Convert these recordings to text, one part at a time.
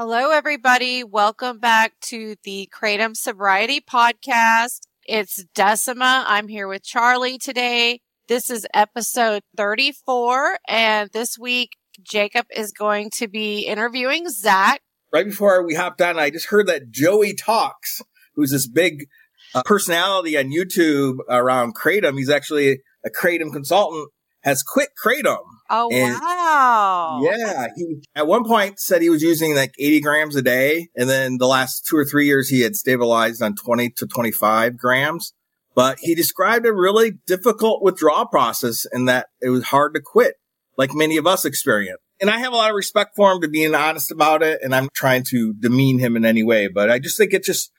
Hello, everybody. Welcome back to the Kratom Sobriety Podcast. It's Decima. I'm here with Charlie today. This is episode 34. And this week, Jacob is going to be interviewing Zach. Right before we hopped on, I just heard that Joey Talks, who's this big uh, personality on YouTube around Kratom. He's actually a Kratom consultant, has quit Kratom Oh, and wow. Yeah. He at one point said he was using like 80 grams a day. And then the last two or three years, he had stabilized on 20 to 25 grams. But he described a really difficult withdrawal process and that it was hard to quit, like many of us experience. And I have a lot of respect for him to being honest about it. And I'm trying to demean him in any way, but I just think it just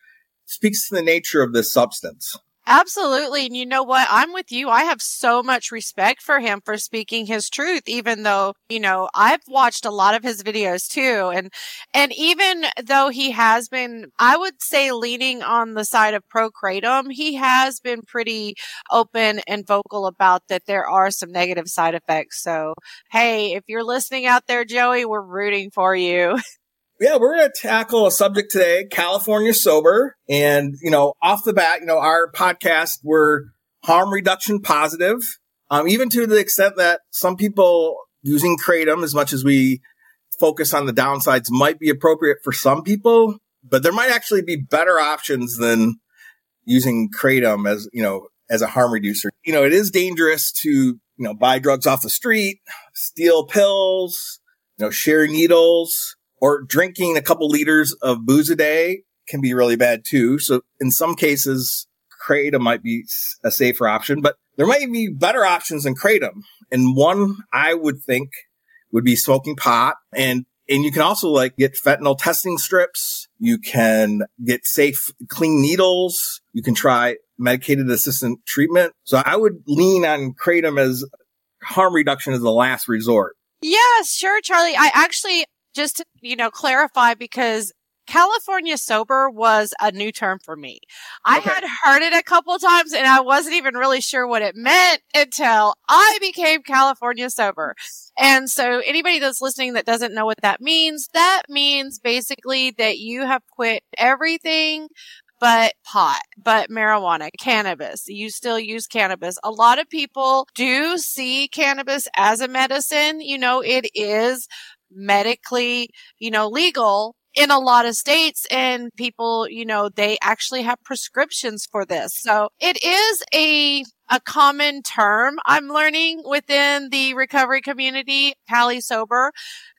speaks to the nature of this substance. Absolutely. And you know what? I'm with you. I have so much respect for him for speaking his truth, even though, you know, I've watched a lot of his videos too. And, and even though he has been, I would say leaning on the side of pro kratom, he has been pretty open and vocal about that there are some negative side effects. So, hey, if you're listening out there, Joey, we're rooting for you. yeah, we're going to tackle a subject today, California sober. And, you know, off the bat, you know, our podcast, we're harm reduction positive. Um, even to the extent that some people using Kratom, as much as we focus on the downsides, might be appropriate for some people, but there might actually be better options than using Kratom as, you know, as a harm reducer. You know, it is dangerous to, you know, buy drugs off the street, steal pills, you know, share needles or drinking a couple liters of booze a day can be really bad too. So in some cases, kratom might be a safer option, but there might be better options than kratom. And one I would think would be smoking pot and and you can also like get fentanyl testing strips. You can get safe, clean needles. You can try medicated assistant treatment. So I would lean on kratom as harm reduction as the last resort. Yeah, sure, Charlie. I actually, just to, you know, clarify because California sober was a new term for me. I okay. had heard it a couple times and I wasn't even really sure what it meant until I became California sober. And so anybody that's listening that doesn't know what that means, that means basically that you have quit everything but pot, but marijuana, cannabis. You still use cannabis. A lot of people do see cannabis as a medicine. You know, it is medically, you know, legal in a lot of states and people, you know, they actually have prescriptions for this. So it is a, a common term I'm learning within the recovery community, Cali sober.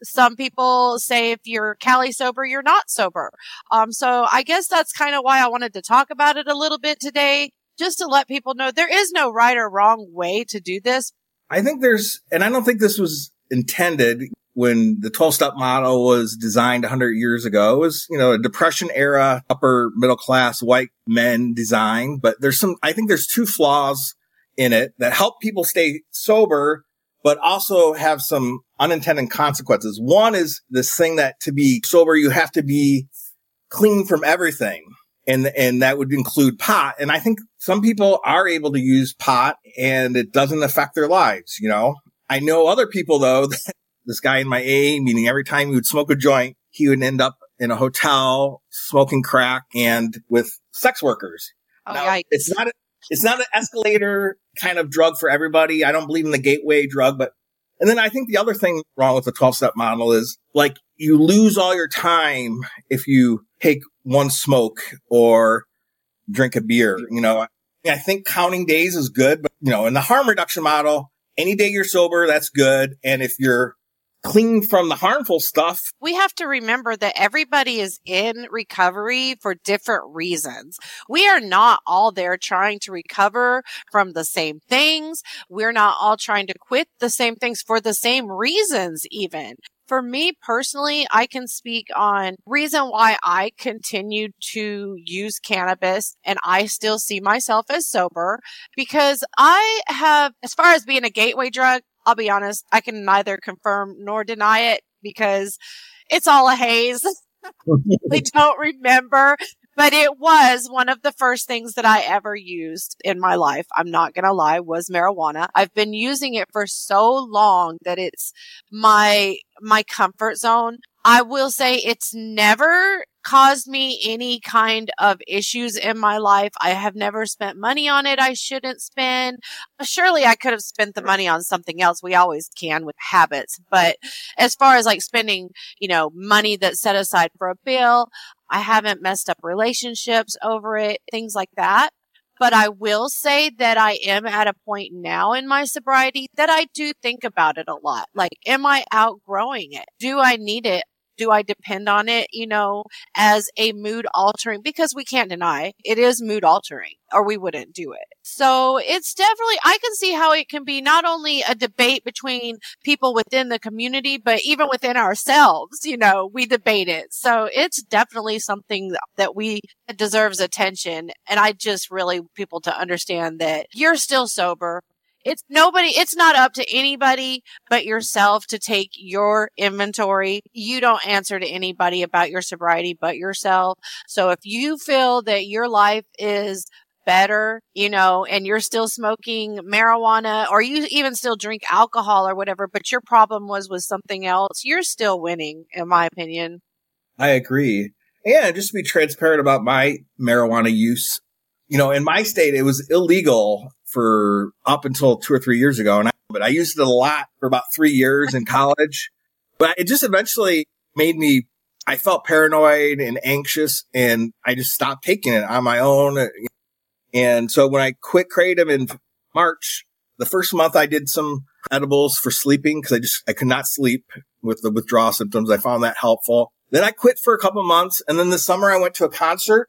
Some people say if you're Cali sober, you're not sober. Um, so I guess that's kind of why I wanted to talk about it a little bit today, just to let people know there is no right or wrong way to do this. I think there's, and I don't think this was intended when the 12 step model was designed 100 years ago. It was, you know, a depression era, upper middle class white men design. But there's some, I think there's two flaws in it that help people stay sober, but also have some unintended consequences. One is this thing that to be sober, you have to be clean from everything. And, and that would include pot. And I think some people are able to use pot and it doesn't affect their lives, you know? I know other people though that this guy in my A, meaning every time he would smoke a joint, he would end up in a hotel smoking crack and with sex workers. Oh, now, it's not a, it's not an escalator kind of drug for everybody. I don't believe in the gateway drug, but and then I think the other thing wrong with the 12 step model is like you lose all your time if you take one smoke or drink a beer. You know, I think counting days is good, but you know, in the harm reduction model, any day you're sober, that's good. And if you're clean from the harmful stuff. We have to remember that everybody is in recovery for different reasons. We are not all there trying to recover from the same things. We're not all trying to quit the same things for the same reasons even. For me personally, I can speak on reason why I continue to use cannabis and I still see myself as sober because I have, as far as being a gateway drug, I'll be honest, I can neither confirm nor deny it because it's all a haze. we don't remember. But it was one of the first things that I ever used in my life. I'm not going to lie, was marijuana. I've been using it for so long that it's my, my comfort zone. I will say it's never caused me any kind of issues in my life. I have never spent money on it I shouldn't spend. Surely I could have spent the money on something else. We always can with habits. But as far as like spending, you know, money that's set aside for a bill, I haven't messed up relationships over it, things like that. But I will say that I am at a point now in my sobriety that I do think about it a lot. Like, am I outgrowing it? Do I need it? Do I depend on it, you know, as a mood altering? Because we can't deny it is mood altering or we wouldn't do it. So it's definitely, I can see how it can be not only a debate between people within the community, but even within ourselves, you know, we debate it. So it's definitely something that we deserves attention. And I just really people to understand that you're still sober it's nobody, it's not up to anybody but yourself to take your inventory. You don't answer to anybody about your sobriety but yourself. So if you feel that your life is better, you know, and you're still smoking marijuana or you even still drink alcohol or whatever, but your problem was with something else, you're still winning, in my opinion. I agree. And just to be transparent about my marijuana use, you know, in my state, it was illegal for up until two or three years ago. And I, but I used it a lot for about three years in college, but it just eventually made me, I felt paranoid and anxious and I just stopped taking it on my own. And so when I quit Kratom in March, the first month I did some edibles for sleeping because I just, I could not sleep with the withdrawal symptoms. I found that helpful. Then I quit for a couple months. And then this summer I went to a concert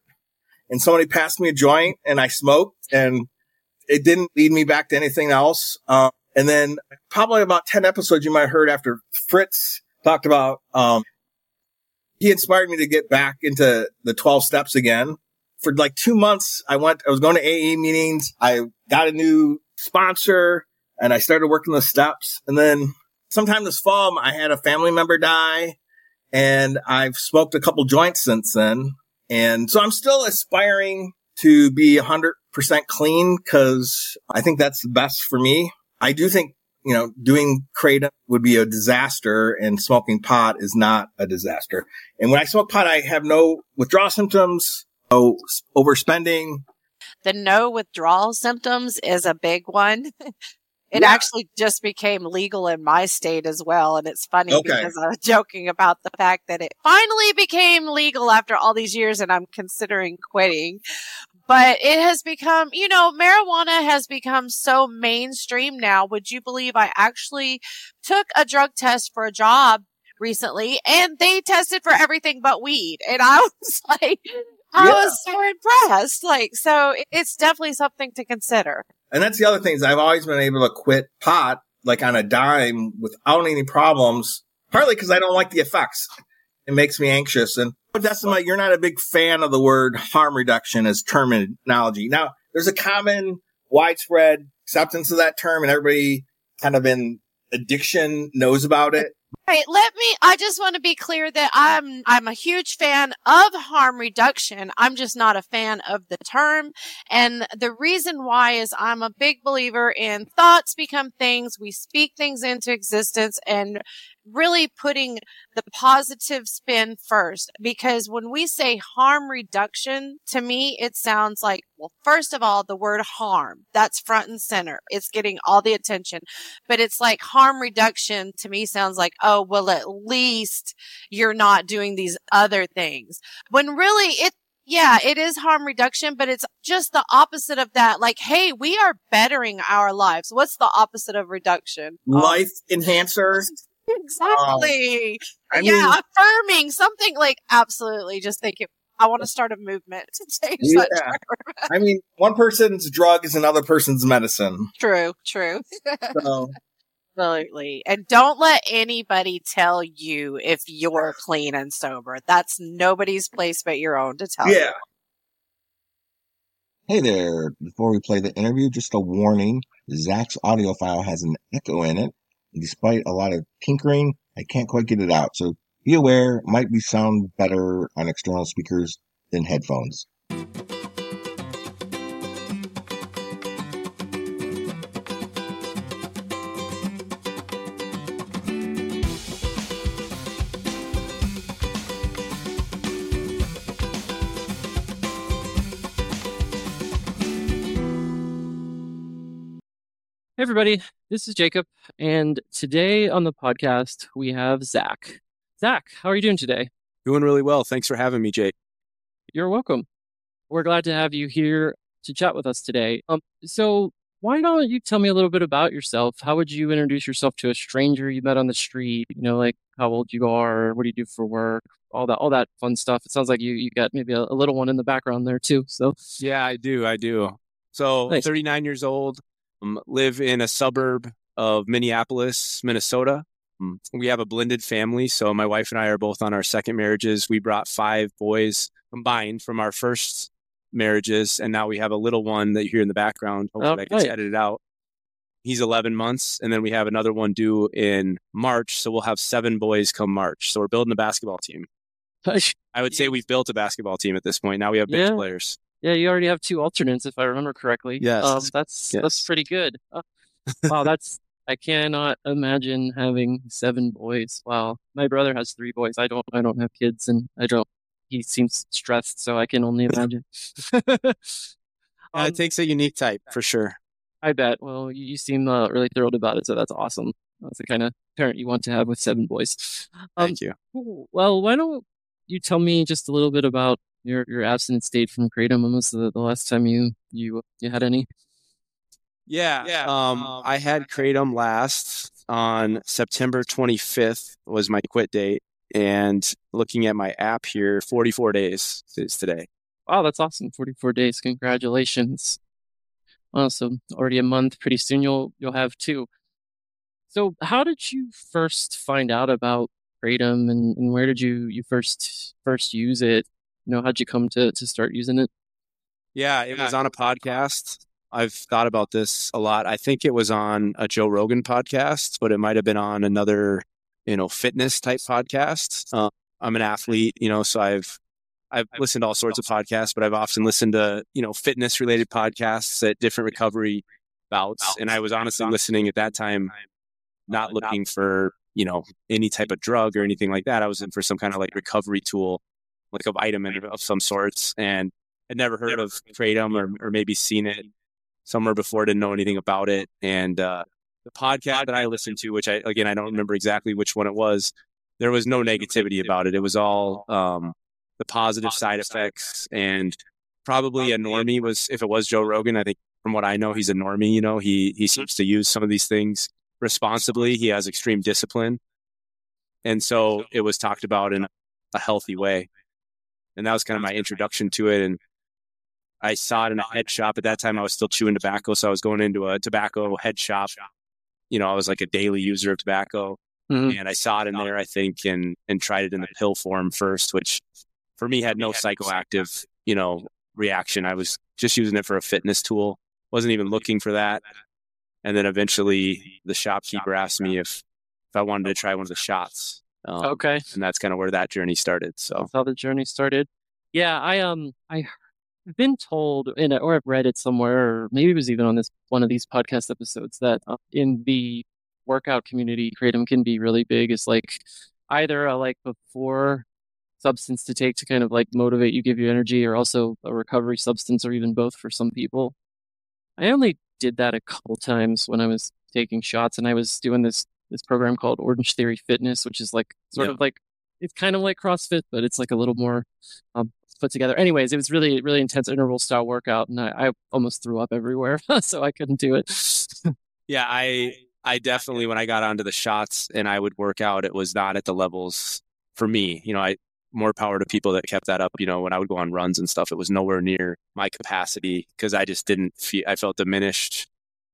and somebody passed me a joint and I smoked and it didn't lead me back to anything else. Um, and then probably about 10 episodes you might have heard after Fritz talked about, um, he inspired me to get back into the 12 steps again. For like two months, I went, I was going to AA meetings. I got a new sponsor and I started working the steps. And then sometime this fall, I had a family member die and I've smoked a couple joints since then. And so I'm still aspiring to be 100% clean because I think that's the best for me. I do think, you know, doing kratom would be a disaster and smoking pot is not a disaster. And when I smoke pot, I have no withdrawal symptoms, no overspending. The no withdrawal symptoms is a big one. It yeah. actually just became legal in my state as well. And it's funny okay. because I was joking about the fact that it finally became legal after all these years and I'm considering quitting but it has become, you know, marijuana has become so mainstream now. Would you believe I actually took a drug test for a job recently and they tested for everything but weed. And I was like, I yeah. was so impressed. Like, so it's definitely something to consider. And that's the other thing is I've always been able to quit pot like on a dime without any problems, partly because I don't like the effects. It makes me anxious. And Decima, you're not a big fan of the word harm reduction as terminology. Now, there's a common widespread acceptance of that term and everybody kind of in addiction knows about it. Right. Let me, I just want to be clear that I'm, I'm a huge fan of harm reduction. I'm just not a fan of the term. And the reason why is I'm a big believer in thoughts become things. We speak things into existence and really putting the positive spin first. Because when we say harm reduction, to me, it sounds like, well, first of all, the word harm, that's front and center. It's getting all the attention, but it's like harm reduction to me sounds like, oh, well, at least you're not doing these other things. When really it, yeah, it is harm reduction, but it's just the opposite of that. Like, hey, we are bettering our lives. What's the opposite of reduction? Life um, enhancer. Exactly. Um, yeah, mean, affirming something like absolutely. Just thinking, I want to start a movement to change yeah. that. I mean, one person's drug is another person's medicine. True, true. so. Absolutely. And don't let anybody tell you if you're clean and sober. That's nobody's place but your own to tell yeah. you. Hey there. Before we play the interview, just a warning. Zach's audio file has an echo in it despite a lot of tinkering, I can't quite get it out. So be aware, might be sound better on external speakers than headphones. Hey, everybody. This is Jacob. And today on the podcast, we have Zach. Zach, how are you doing today? Doing really well. Thanks for having me, Jake. You're welcome. We're glad to have you here to chat with us today. Um, so, why don't you tell me a little bit about yourself? How would you introduce yourself to a stranger you met on the street? You know, like how old you are, what do you do for work, all that, all that fun stuff. It sounds like you you got maybe a, a little one in the background there too. So, yeah, I do, I do. So, nice. 39 years old live in a suburb of Minneapolis, Minnesota. Um, we have a blended family. So my wife and I are both on our second marriages. We brought five boys combined from our first marriages. And now we have a little one that you hear in the background. Hopefully okay. that gets edited out. He's 11 months. And then we have another one due in March. So we'll have seven boys come March. So we're building a basketball team. I would say we've built a basketball team at this point. Now we have bench yeah. players. Yeah, you already have two alternates, if I remember correctly. Yes, um, that's yes. that's pretty good. Uh, wow, that's I cannot imagine having seven boys. Wow, my brother has three boys. I don't. I don't have kids, and I don't. He seems stressed, so I can only imagine. um, yeah, it takes a unique type for sure. I bet. Well, you, you seem uh, really thrilled about it, so that's awesome. That's the kind of parent you want to have with seven boys. Um, Thank you. Well, why don't you tell me just a little bit about your your abstinence date from kratom? When was the, the last time you you you had any? Yeah, yeah. Um, um I had kratom last on September 25th was my quit date, and looking at my app here, 44 days is today. Wow, that's awesome! 44 days. Congratulations. Awesome. Already a month. Pretty soon you'll you'll have two. So, how did you first find out about kratom, and, and where did you you first first use it? You know, how'd you come to to start using it? Yeah, it was on a podcast. I've thought about this a lot. I think it was on a Joe Rogan podcast, but it might have been on another, you know, fitness type podcast. Uh, I'm an athlete, you know, so I've I've listened to all sorts of podcasts, but I've often listened to you know fitness related podcasts at different recovery bouts. And I was honestly listening at that time, not looking for you know any type of drug or anything like that. I was in for some kind of like recovery tool like a vitamin of some sorts, and had never heard of kratom or, or maybe seen it somewhere before, didn't know anything about it. And uh, the podcast that I listened to, which I again I don't remember exactly which one it was, there was no negativity about it. It was all um, the positive side effects, and probably a normie was if it was Joe Rogan. I think from what I know, he's a normie. You know, he he seems to use some of these things responsibly. He has extreme discipline, and so it was talked about in a healthy way and that was kind of my introduction to it. And I saw it in a head shop at that time. I was still chewing tobacco, so I was going into a tobacco head shop. You know, I was like a daily user of tobacco, mm-hmm. and I saw it in there. I think and and tried it in the pill form first, which for me had no psychoactive, you know, reaction. I was just using it for a fitness tool. wasn't even looking for that. And then eventually, the shopkeeper asked me if if I wanted to try one of the shots. Um, okay. And that's kind of where that journey started. So that's how the journey started. Yeah, I um I have been told in a, or I've read it somewhere, or maybe it was even on this one of these podcast episodes that uh, in the workout community, kratom can be really big. It's like either a like before substance to take to kind of like motivate you, give you energy, or also a recovery substance, or even both for some people. I only did that a couple times when I was taking shots, and I was doing this this program called Orange Theory Fitness, which is like sort yeah. of like it's kind of like CrossFit, but it's like a little more um, put together. Anyways, it was really really intense interval style workout, and I, I almost threw up everywhere, so I couldn't do it. yeah, I I definitely when I got onto the shots and I would work out, it was not at the levels for me. You know, I more power to people that kept that up. You know, when I would go on runs and stuff, it was nowhere near my capacity because I just didn't feel. I felt diminished.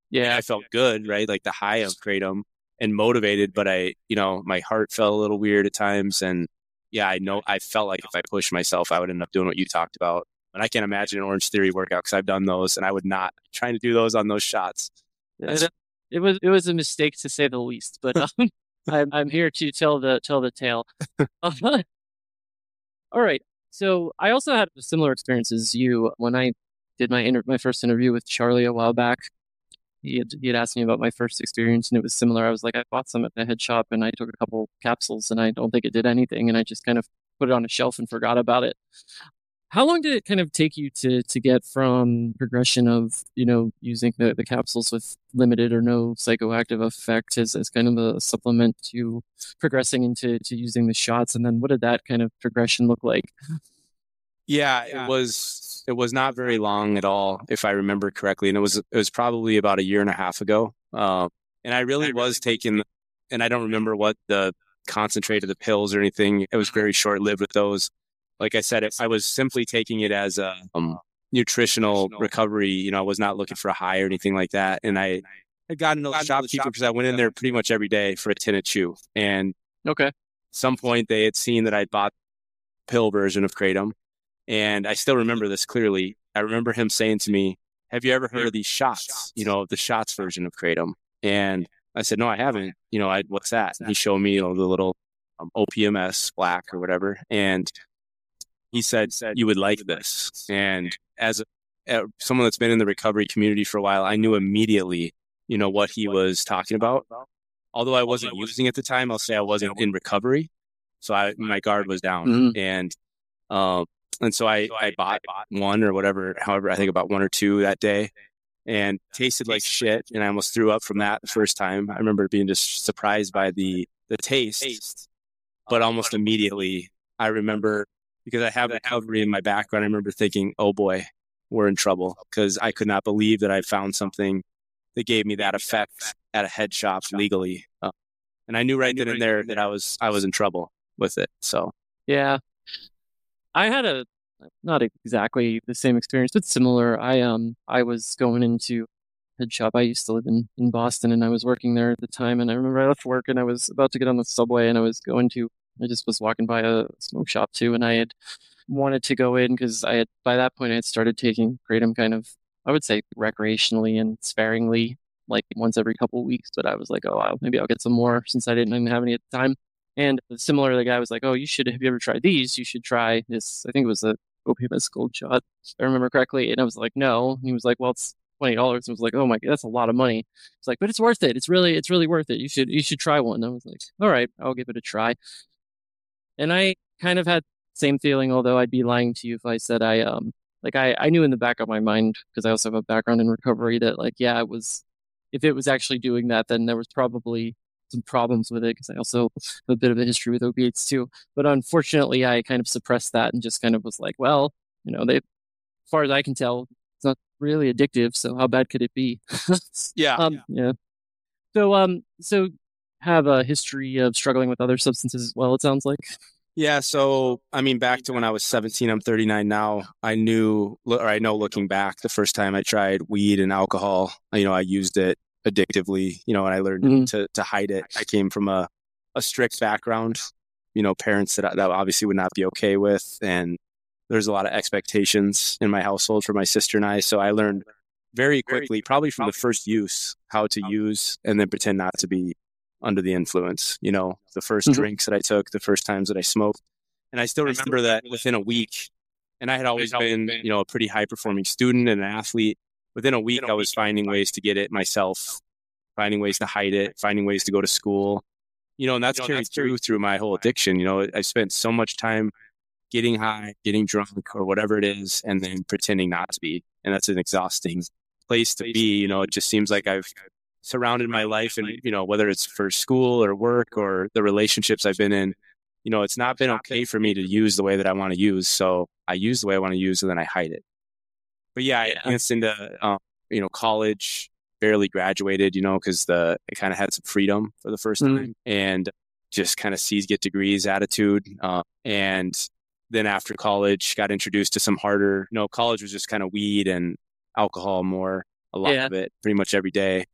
Yeah, I felt good, right? Like the high of kratom and motivated, but I, you know, my heart felt a little weird at times. And yeah, I know I felt like if I pushed myself, I would end up doing what you talked about. And I can't imagine an Orange Theory workout because I've done those, and I would not trying to do those on those shots. It, it, was it was a mistake to say the least, but um, I'm I'm here to tell the tell the tale. all right. So I also had a similar experience as you when I did my inter- my first interview with Charlie a while back. He had, he asked me about my first experience, and it was similar. I was like, I bought some at the head shop, and I took a couple capsules, and I don't think it did anything, and I just kind of put it on a shelf and forgot about it. How long did it kind of take you to to get from progression of you know using the, the capsules with limited or no psychoactive effect as, as kind of a supplement to progressing into to using the shots, and then what did that kind of progression look like? Yeah, it was it was not very long at all, if I remember correctly, and it was it was probably about a year and a half ago. Um, and I really was taking, and I don't remember what the concentrate of the pills or anything. It was very short lived with those like I said, I was simply taking it as a um, nutritional recovery. You know, I was not looking for a high or anything like that. And I had gotten to the shopkeeper because I went in there pretty much every day for a tin of chew. And okay, some point they had seen that I bought pill version of kratom, and I still remember this clearly. I remember him saying to me, "Have you ever heard of these shots? You know, the shots version of kratom?" And I said, "No, I haven't. You know, I, what's that?" And he showed me, you know, the little um, OPMS black or whatever, and he said, you would like this. And as a, someone that's been in the recovery community for a while, I knew immediately, you know, what he was talking about. Although I wasn't using at the time, I'll say I wasn't in recovery. So I, my guard was down. Mm-hmm. And, um, and so I, I bought one or whatever, however, I think about one or two that day and tasted like shit. And I almost threw up from that the first time. I remember being just surprised by the, the taste, but almost immediately I remember because I have recovery in my background. I remember thinking, oh boy, we're in trouble because I could not believe that I found something that gave me that effect at a head shop legally. Uh, and I knew right then and there that I was I was in trouble with it. So yeah, I had a not exactly the same experience, but similar. I um I was going into head shop. I used to live in in Boston, and I was working there at the time. And I remember I left work, and I was about to get on the subway, and I was going to I just was walking by a smoke shop too, and I had wanted to go in because I had by that point I had started taking kratom kind of I would say recreationally and sparingly, like once every couple of weeks. But I was like, oh, I'll, maybe I'll get some more since I didn't even have any at the time. And similar, the guy was like, oh, you should have you ever tried these? You should try this. I think it was a OPMS Gold Shot, if I remember correctly. And I was like, no. And he was like, well, it's twenty dollars. I was like, oh my, god, that's a lot of money. It's like, but it's worth it. It's really, it's really worth it. You should, you should try one. I was like, all right, I'll give it a try. And I kind of had same feeling, although I'd be lying to you if I said I um like I, I knew in the back of my mind because I also have a background in recovery that like yeah it was if it was actually doing that then there was probably some problems with it because I also have a bit of a history with opiates too. But unfortunately, I kind of suppressed that and just kind of was like, well, you know, they, as far as I can tell, it's not really addictive. So how bad could it be? yeah. Um, yeah. So um, so have a history of struggling with other substances as well, it sounds like. Yeah, so I mean, back to when I was 17, I'm 39 now. I knew, or I know looking back, the first time I tried weed and alcohol, you know, I used it addictively, you know, and I learned mm-hmm. to, to hide it. I came from a, a strict background, you know, parents that, that obviously would not be okay with. And there's a lot of expectations in my household for my sister and I. So I learned very quickly, probably from the first use, how to use and then pretend not to be under the influence. You know, the 1st mm-hmm. drinks that I took, the first times that I smoked. And I still remember that within a week, and I had always been, you know, a pretty high performing student and an athlete. Within a week, I was finding ways to get it myself, finding ways to hide it, finding ways to go to school. You know, and that's carried through through my whole addiction. You know, I spent so much time getting high, getting drunk, or whatever it is, and then pretending not to be. And that's an exhausting place to be. You know, it just seems like I've surrounded my life and you know whether it's for school or work or the relationships i've been in you know it's not been okay for me to use the way that i want to use so i use the way i want to use and then i hide it but yeah, yeah. i advanced into um, you know college barely graduated you know because the i kind of had some freedom for the 1st mm-hmm. time and just kind of sees get degrees attitude uh, and then after college got introduced to some harder you know college was just kind of weed and alcohol more a lot yeah. of it pretty much every day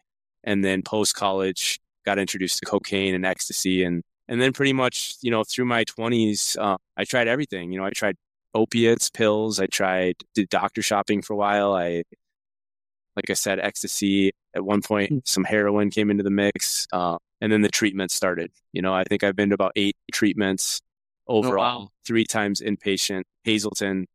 and then post college got introduced to cocaine and ecstasy and and then pretty much you know through my 20s uh, i tried everything you know i tried opiates pills i tried did doctor shopping for a while i like i said ecstasy at one point hmm. some heroin came into the mix uh, and then the treatment started you know i think i've been to about eight treatments overall. wow. Three times inpatient. Hazelden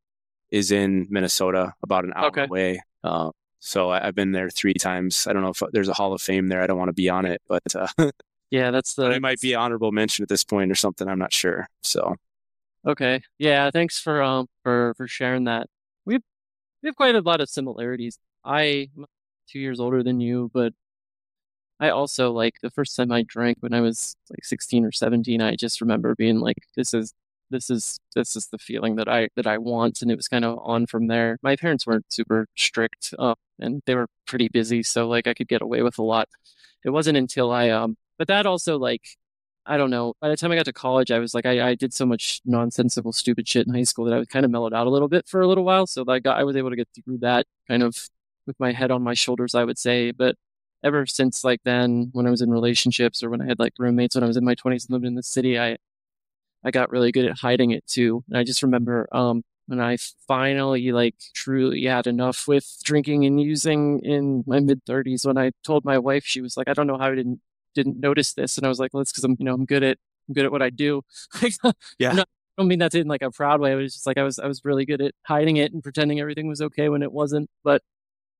is in Minnesota, about an hour Okay. away. Uh, so I, I've been there three times. I don't know if there's a Hall of Fame there. I don't want to be on it, but uh, Yeah, that's the. it might be honorable mention at this point or something. I'm not sure. So Okay. Yeah, thanks for um for for sharing that. We have, we have quite a lot of similarities. I am two years older than you, but I also like the first time I drank when I was like 16 or 17, I just remember being like this is this is this is the feeling that I that I want and it was kind of on from there. My parents weren't super strict uh, and they were pretty busy, so like I could get away with a lot. It wasn't until I um but that also like I don't know. By the time I got to college, I was like, I, I did so much nonsensical, stupid shit in high school that I was kind of mellowed out a little bit for a little while. So I got, I was able to get through that kind of with my head on my shoulders, I would say. But ever since like then, when I was in relationships or when I had like roommates when I was in my twenties and living in the city, I, I got really good at hiding it too. And I just remember, um, when I finally like truly had enough with drinking and using in my mid thirties, when I told my wife, she was like, I don't know how I didn't didn't notice this, and I was like, well, it's because I'm you know I'm good at I'm good at what I do. Yeah. I'm I don't mean that in like a proud way. It was just like I was I was really good at hiding it and pretending everything was okay when it wasn't. But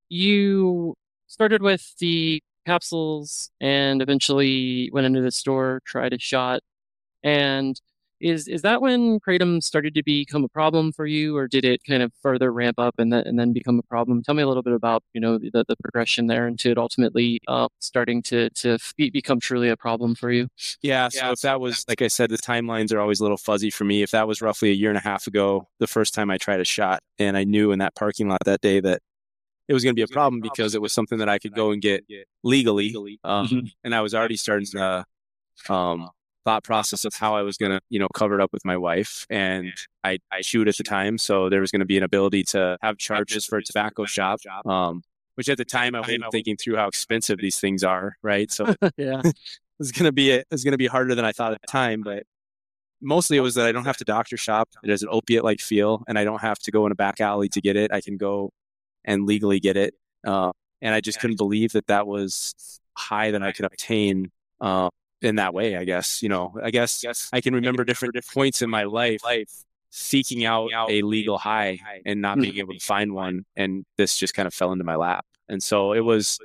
you started with the capsules and eventually went into the store, tried a shot, and is is that when kratom started to become a problem for you, or did it kind of further ramp up and then and then become a problem? Tell me a little bit about you know the, the progression there into it ultimately uh, starting to to be, become truly a problem for you. Yeah. So if that was, like I said, the timelines are always a little fuzzy for me. If that was roughly a year and a half ago, the first time I tried a shot, and I knew in that parking lot that day that it was going to be a problem because it was something that I could go and get legally. Um, Mhm. And I was already starting the um, thought process of how I was going to, you know, cover it up with my wife. And I, I shoot at the time. So there was going to be an ability to have charges for a tobacco shop. Um, which at the time I wasn't thinking through how expensive these things are, right? So yeah. it's gonna be it was gonna be harder than I thought at the time, but mostly it was that I don't have to doctor shop. It has an opiate like feel, and I don't have to go in a back alley to get it. I can go and legally get it, uh, and I just couldn't believe that that was high that I could obtain uh, in that way. I guess you know. I guess I can remember different points in my life seeking out a legal high and not being able to find one, and this just kind of fell into my lap. And so it was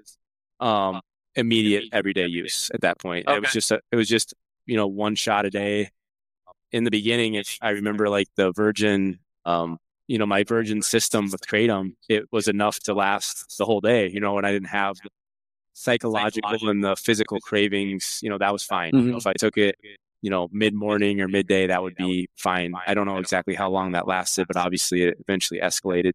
um, immediate everyday use at that point. It was just a, it was just you know one shot a day. In the beginning, if I remember like the Virgin, um, you know, my Virgin system with kratom, it was enough to last the whole day. You know, and I didn't have psychological and the physical cravings. You know, that was fine. Mhm. If I took it, you know, mid morning or midday, that would be fine. I don't know exactly how long that lasted, but obviously it eventually escalated.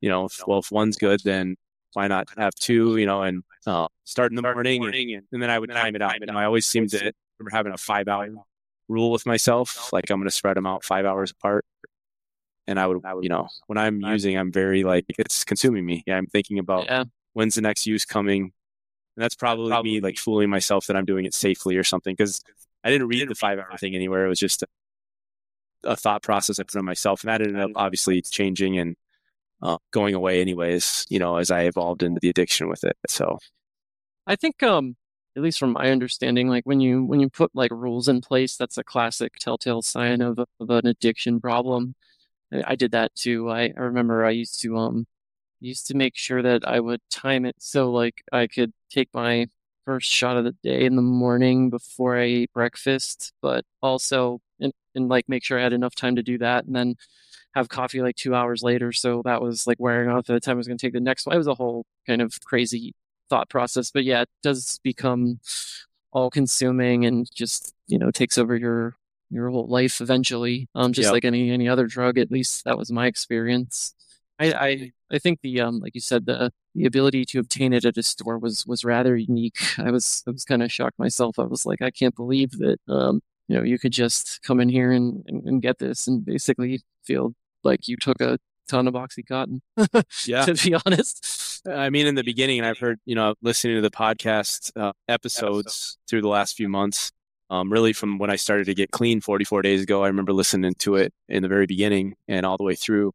You know, if, well, if one's good, then why not have two? You know, and uh, start in the morning, and, and then I would time it out. You know, I always seem to remember having a five hour rule with myself, like I'm going to spread them out five hours apart. And I would, you know, when I'm using, I'm very like it's consuming me. Yeah, I'm thinking about Yeah. when's the next use coming. And that's probably, me like fooling myself that I'm doing it safely or something because I didn't read the five hour thing anywhere. It was just a, a thought process I put on myself, and that ended up obviously changing and uh, going away anyways. You know, as I evolved into the addiction with it. So I think um at least from my understanding, like when you when you put like rules in place, that's a classic telltale sign of, of an addiction problem. I, I did that too. I, I remember I used to um used to make sure that I would time it so like I could take my first shot of the day in the morning before I ate breakfast, but also and, and like make sure I had enough time to do that and then have coffee like two hours later. So that was like wearing off at the time I was going to take the next one. It was a whole kind of crazy thought process. But yeah, it does become all consuming and just, you know, takes over your your whole life eventually. Um just Yep. like any any other drug, at least that was my experience. I, I I think the um like you said the the ability to obtain it at a store was was rather unique. I was I was kind of shocked myself. I was like, I can't believe that um you know you could just come in here and, and, and get this and basically feel like you took a ton of oxycontin. yeah, to be honest. I mean, in the beginning, I've heard, you know, listening to the podcast uh, episodes through the last few months, um, really from when I started to get clean 44 days ago, I remember listening to it in the very beginning and all the way through.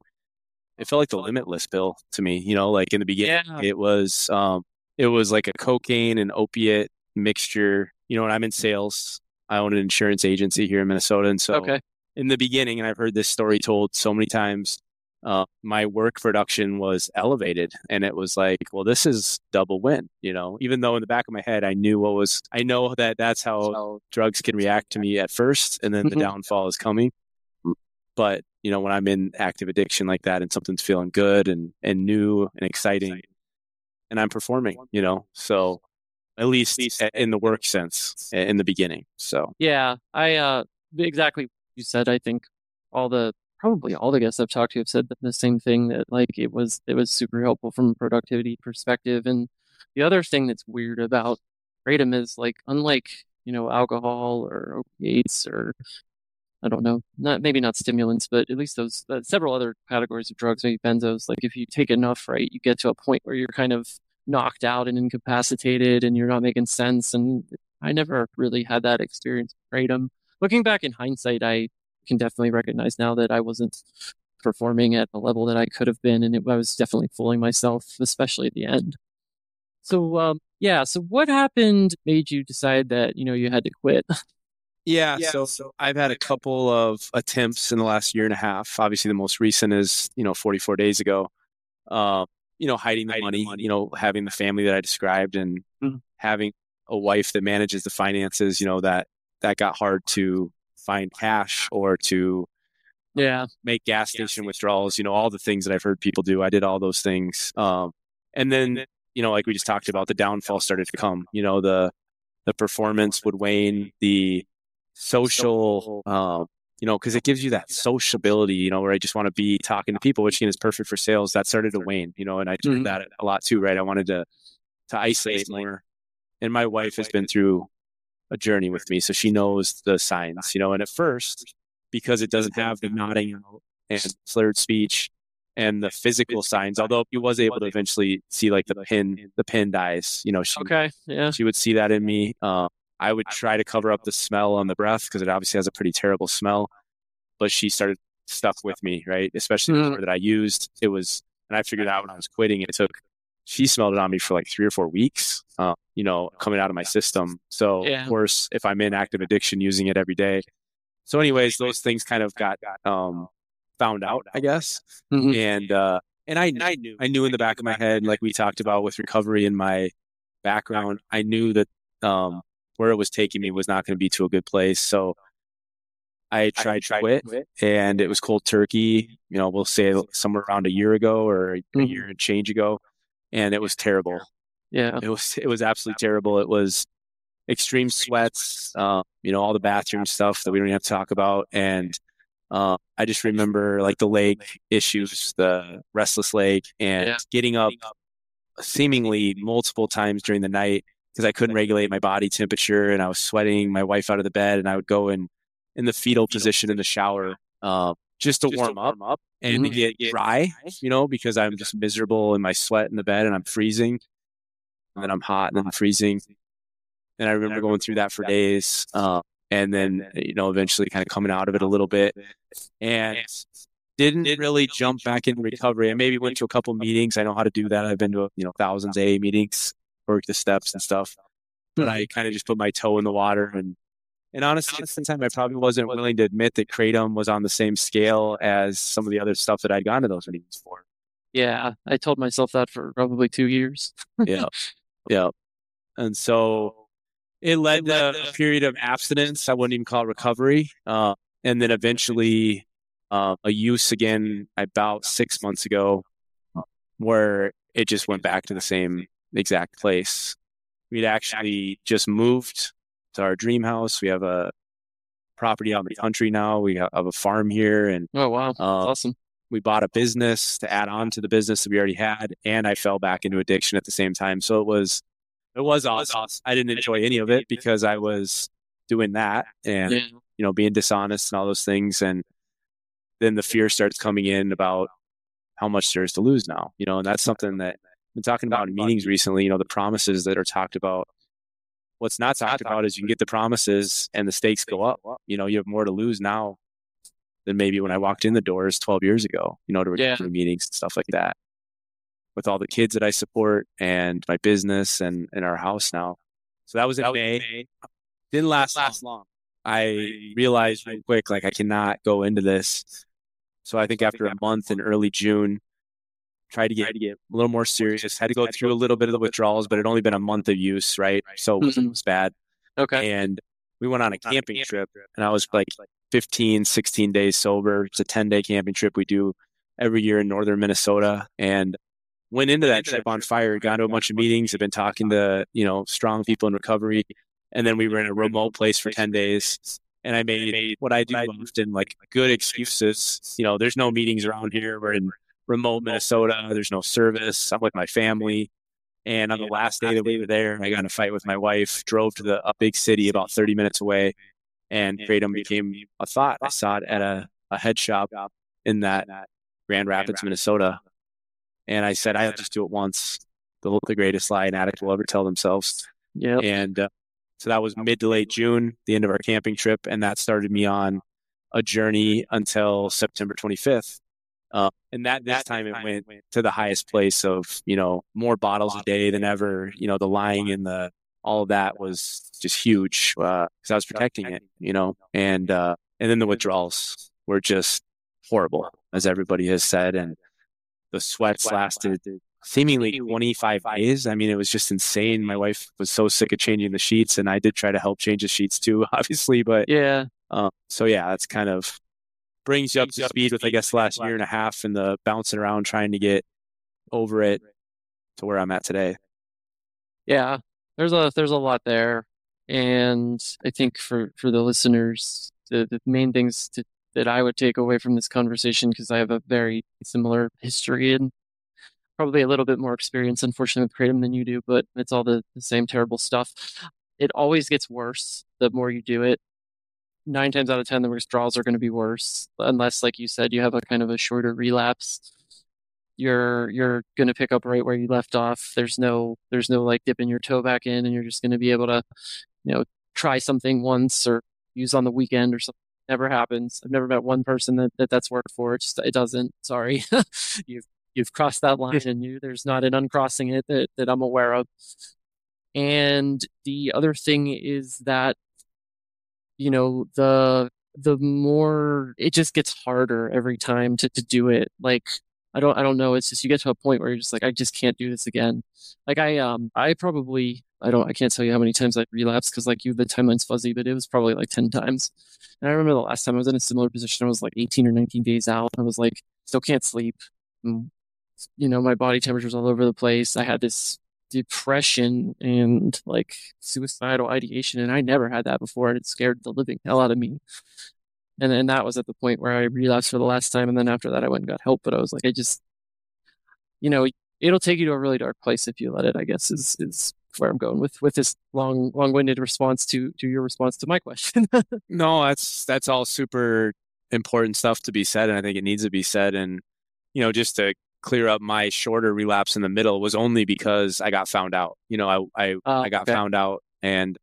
It felt like the limitless pill to me, you know, like in the beginning, Yeah. it was, um, it was like a cocaine and opiate mixture, you know, and I'm in sales. I own an insurance agency here in Minnesota. And so Okay. in the beginning, and I've heard this story told so many times, uh, my work production was elevated and it was like, well, this is double win, you know, even though in the back of my head, I knew what was, I know that that's how drugs can react to me at first and then the mm-hmm. downfall is coming. But, you know, when I'm in active addiction like that and something's feeling good and, and new and exciting and I'm performing, you know, so at least in the work sense in the beginning. So, yeah, I, uh, exactly you said, I think all the probably all the guests I've talked to have said the same thing that like it was it was super helpful from a productivity perspective. And the other thing that's weird about kratom is like unlike you know alcohol or opiates or I don't know, not maybe not stimulants, but at least those uh, several other categories of drugs, maybe benzos. Like if you take enough, right, you get to a point where you're kind of knocked out and incapacitated, and you're not making sense. And I never really had that experience with kratom. Looking back in hindsight, I can definitely recognize now that I wasn't performing at the level that I could have been, and it, I was definitely fooling myself, especially at the end. So, um, yeah. So, what happened made you decide that you know you had to quit? Yeah, yeah so, so, I've had a couple of attempts in the last year and a half. Obviously, the most recent is you know 44 days ago. Uh, you know, hiding the, hiding money, the money, you know, having the family that I described, and mm-hmm. having a wife that manages the finances. You know that that got hard to find cash or to yeah make gas station withdrawals you know all the things that i've heard people do i did all those things um, and then you know like we just talked about the downfall started to come you know the the performance would wane the social um, you know because it gives you that sociability you know where i just want to be talking to people which again is perfect for sales that started to wane you know and i did mm-hmm. that a lot too right i wanted to to isolate more and my wife has been through a journey with me. So she knows the signs, you know, and at first, because it doesn't have the nodding and slurred speech and the physical signs, although he was able to eventually see like the pin, the pin dies, you know, she, okay. Yeah. she would see that in me. Uh, I would try to cover up the smell on the breath because it obviously has a pretty terrible smell, but she started stuck with me, right? Especially mm. the that I used. It was, and I figured out when I was quitting, it took she smelled it on me for like three or four weeks, uh, you know, coming out of my system. So, yeah. of course, if I'm in active addiction, using it every day. So, anyways, those things kind of got um, found out, I guess. Mm-hmm. And uh, and I, I knew I knew in the back of my head, like we talked about with recovery in my background, I knew that um, where it was taking me was not going to be to a good place. So I tried, to quit, and it was cold turkey. You know, we'll say somewhere around a year ago or a mm-hmm. year and change ago and it was terrible. Yeah, it was it was absolutely terrible. It was extreme sweats, uh, you know, all the bathroom stuff that we don't even have to talk about, and uh, I just remember like the leg issues, the restless leg, and yeah. getting up seemingly multiple times during the night because I couldn't regulate my body temperature and I was sweating my wife out of the bed and I would go in in the fetal position in the shower uh, just to, just warm, to warm up, up and mm-hmm. get, dry, you know, because I'm just miserable in my sweat in the bed and I'm freezing. And then I'm hot and then I'm freezing. And I remember going through that for days. Uh, and then, you know, eventually kind of coming out of it a little bit and didn't really jump back into recovery. I maybe went to a couple meetings. I know how to do that. I've been to, you know, thousands of A meetings, worked the steps and stuff. But I kind of just put my toe in the water and and honestly, at the time, I probably wasn't willing to admit that Kratom was on the same scale as some of the other stuff that I'd gone to those meetings for. Yeah, I told myself that for probably two years. yeah. Yeah. And so it led, it led to a period of abstinence. I wouldn't even call it recovery. Uh, and then eventually uh, a use again about six months ago where it just went back to the same exact place. We'd actually just moved to our dream house. We have a property out in the country now. We have a farm here, and oh wow, um, awesome. We bought a business to add on to the business that we already had, and I fell back into addiction at the same time. So it was, it was awesome. I didn't enjoy any of it because I was doing that and yeah. you know being dishonest and all those things, and then the fear starts coming in about how much there is to lose now. You know, and that's something that been talking about in meetings recently. You know, the promises that are talked about What's not talked about is you can get the promises and the stakes go up. You know, you have more to lose now than maybe when I walked in the doors 12 years ago, you know, to yeah. meetings and stuff like that. With all the kids that I support and my business and, and our house now. So that was in that May. Was May. Didn't last, last long. I realized real quick, like I cannot go into this. So I think after a month in early June, tried to get, a little more serious. Had to go through a little bit of the withdrawals, but it only been a month of use, right? So it wasn't mm-hmm. as bad. Okay. And we went on a camping trip, and I was like 15, 16 days sober. It's a 10 day camping trip we do every year in northern Minnesota. And went into that trip on fire, got to a bunch of meetings, have been talking to, you know, strong people in recovery. And then we were in a remote place for 10 days. And I made what I do often, like good excuses. You know, there's no meetings around here. We're in remote Minnesota. There's no service. I'm with my family. And on the last day that we were there, I got in a fight with my wife, drove to the a big city about 30 minutes away, and Kratom became a thought. I saw it at a, a head shop in that Grand Rapids, Minnesota. And I said, I'll just do it once. The, the greatest lie an addict will ever tell themselves. Yeah. And uh, so that was mid to late June, the end of our camping trip. And that started me on a journey until September 25th. Uh, and that this time it went to the highest place of, you know, more bottles a day than ever. You know, the lying and the, all of that was just huge because uh, I was protecting it, you know, and, uh, and then the withdrawals were just horrible, as everybody has said. And the sweats lasted seemingly 25 days. I mean, it was just insane. My wife was so sick of changing the sheets, and I did try to help change the sheets too, obviously. But yeah, uh, so yeah, that's kind of brings you up to speed with, I guess, the last year and a half and the bouncing around trying to get over it to where I'm at today. Yeah, there's a there's a lot there, and I think for for the listeners, the the main things to that I would take away from this conversation because I have a very similar history and probably a little bit more experience, unfortunately, with Kratom than you do, but it's all the, the same terrible stuff. It always gets worse the more you do it. Nine times out of 10, the withdrawals are going to be worse, unless, like you said, you have a kind of a shorter relapse. You're you're going to pick up right where you left off. There's no there's no like dipping your toe back in, and you're just going to be able to, you know, try something once or use on the weekend or something never happens. I've never met one person that, that that's worked for. It just it doesn't. Sorry, you've you've crossed that line, and you there's not an uncrossing it that that I'm aware of. And the other thing is that you know the the more it just gets harder every time to to do it. Like I don't I don't know. It's just you get to a point where you're just like I just can't do this again. Like I um I probably I don't I can't tell you how many times I relapsed because like you the timeline's fuzzy, but it was probably like ten times. And I remember the last time I was in a similar position, I was like 18 or 19 days out. I was like still can't sleep. And, you know, my body temperature's all over the place. I had this depression and like suicidal ideation, and I never had that before, and it scared the living hell out of me. And then that was at the point where I relapsed for the last time, and then after that I went and got help. But I was like, I just, you know, it'll take you to a really dark place if you let it. I guess is is where I'm going with with this long long winded response to to your response to my question. no, that's that's all super important stuff to be said, and I think it needs to be said. And you know, just to clear up my shorter relapse in the middle was only because I got found out. You know, I I, uh, I got okay. found out, and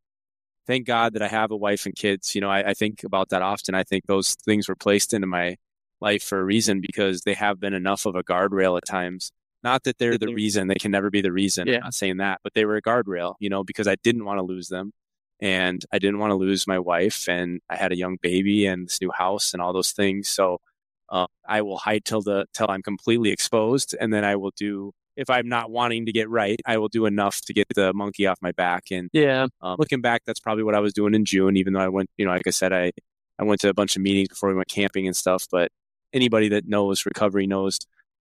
thank God that I have a wife and kids. You know, I, I think about that often. I think those things were placed into my life for a reason because they have been enough of a guardrail at times not that they're the reason, they can never be the reason. Yeah. I'm not saying that, but they were a guardrail, you know, because I didn't want to lose them and I didn't want to lose my wife and I had a young baby and this new house and all those things. So uh, I will hide till the till I'm completely exposed, and then I will do. If I'm not wanting to get right, I will do enough to get the monkey off my back. And yeah, um, looking back, that's probably what I was doing in June. Even though I went, you know, like I said, I I went to a bunch of meetings before we went camping and stuff. But anybody that knows recovery knows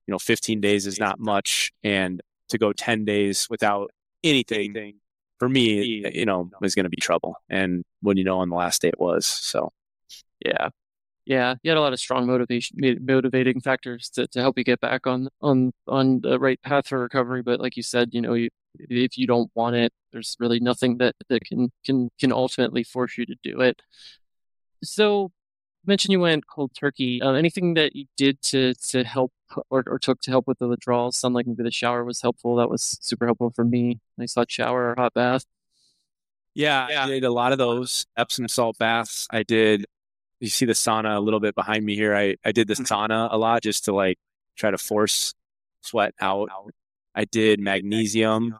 you know, 15 days is not much. And to go 10 days without anything for me, you know, is going to be trouble. And when you know on the last day it was. So, yeah. Yeah, you had a lot of strong motivation, motivating factors to, to help you get back on on on the right path for recovery. But like you said, you know, you, if you don't want it, there's really nothing that that can can can ultimately force you to do it. So, mentioned you went cold turkey. Uh, anything that you did to to help or, or took to help with the withdrawals? Sound like maybe the shower was helpful. That was super helpful for me. Nice hot shower or hot bath. Yeah, yeah, I did a lot of those Epsom salt baths. I did. You see the sauna a little bit behind me here. I I did the mm-hmm. sauna a lot just to like try to force sweat out. I did magnesium.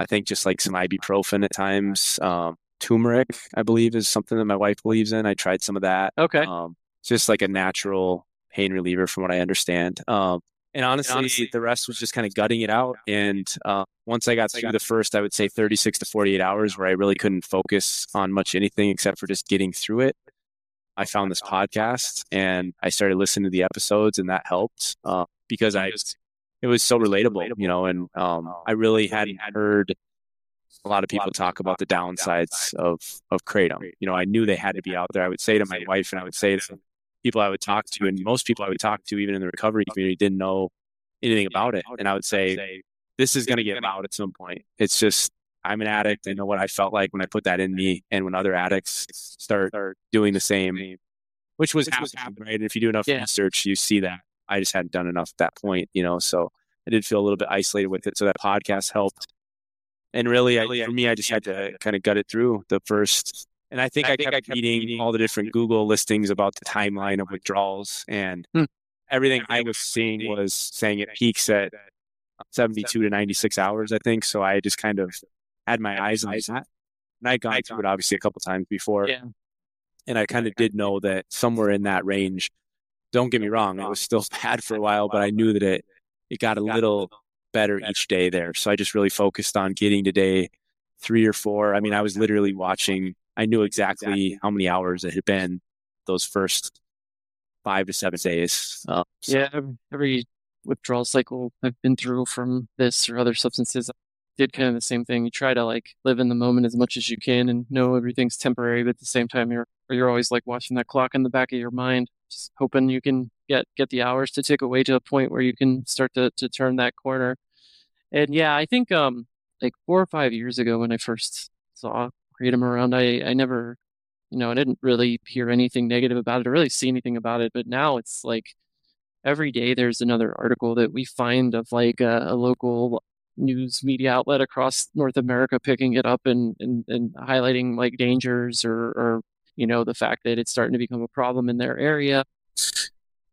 I think just like some ibuprofen at times. Um, turmeric, I believe, is something that my wife believes in. I tried some of that. Okay. Um, just like a natural pain reliever, from what I understand. Um, and honestly, and honestly, the rest was just kind of gutting it out. And uh, once I got through the first, I would say 36 to 48 hours where I really couldn't focus on much anything except for just getting through it. I found this podcast and I started listening to the episodes, and that helped uh, because I it was so relatable, you know. And um, I really hadn't heard a lot of people talk about the downsides of of kratom. You know, I knew they had to be out there. I would say to my wife, and I would say to people I would talk to, and most people I would talk to, even in the recovery community, didn't know anything about it. And I would say, this is going to get out at some point. It's just, I'm an addict. I know what I felt like when I put that in me. And when other addicts start doing the same, which was happening, right? And if you do enough yeah. research, you see that. I just hadn't done enough at that point, you know? So I did feel a little bit isolated with it. So that podcast helped. And really, I, for me, I just had to kind of gut it through the first and I think I, I think kept, I kept reading, reading all the different Google listings about the timeline of withdrawals, and hmm. everything I was seeing was saying it peaks at 72 to 96 hours, I think. So I just kind of had my eyes on that. And I'd gone through it obviously a couple times before. Yeah. And I kind of did know that somewhere in that range, don't get me wrong, it was still bad for a while, but I knew that it, it got a little better each day there. So I just really focused on getting to day three or four. I mean, I was literally watching I knew exactly, how many hours it had been those first five to seven days. Uh, so. Yeah, every withdrawal cycle I've been through from this or other substances, did kind of the same thing. You try to like live in the moment as much as you can and know everything's temporary, but at the same time, you're you're always like watching that clock in the back of your mind, just hoping you can get get the hours to tick away to a point where you can start to to turn that corner. And yeah, I think um like four or five years ago when I first saw kratom around. I, I never, you know, I didn't really hear anything negative about it or really see anything about it. But now it's like every day there's another article that we find of like a, a local news media outlet across North America picking it up and, and, and highlighting like dangers or, or, you know, the fact that it's starting to become a problem in their area.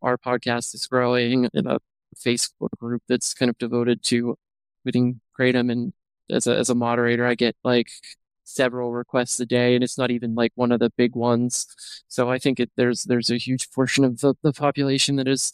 Our podcast is growing in a Facebook group that's kind of devoted to quitting kratom and as a as a moderator, I get like several requests a day and it's not even like one of the big ones so i think it, there's there's a huge portion of the, the population that has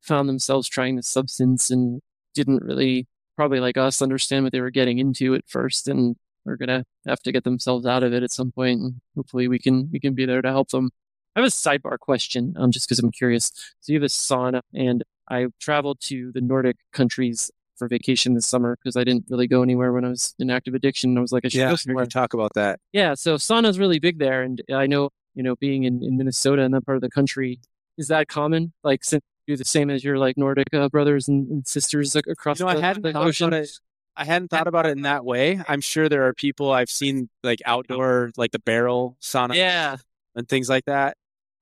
found themselves trying the substance and didn't really probably like us understand what they were getting into at first and are gonna have to get themselves out of it at some point and hopefully we can we can be there to help them i have a sidebar question um just because i'm curious so you have a sauna and i traveled to the nordic countries for vacation this summer because I didn't really go anywhere when I was in active addiction. I was like, I should yeah, go somewhere. talk about that. Yeah, so sauna's really big there, and I know you know being in, in Minnesota and that part of the country, is that common? Like, since do the same as your like Nordic uh, brothers and, and, sisters across you know, the, I hadn't the ocean. It, I hadn't thought about it in that way. I'm sure there are people I've seen like outdoor, like the barrel sauna, yeah, and things like that.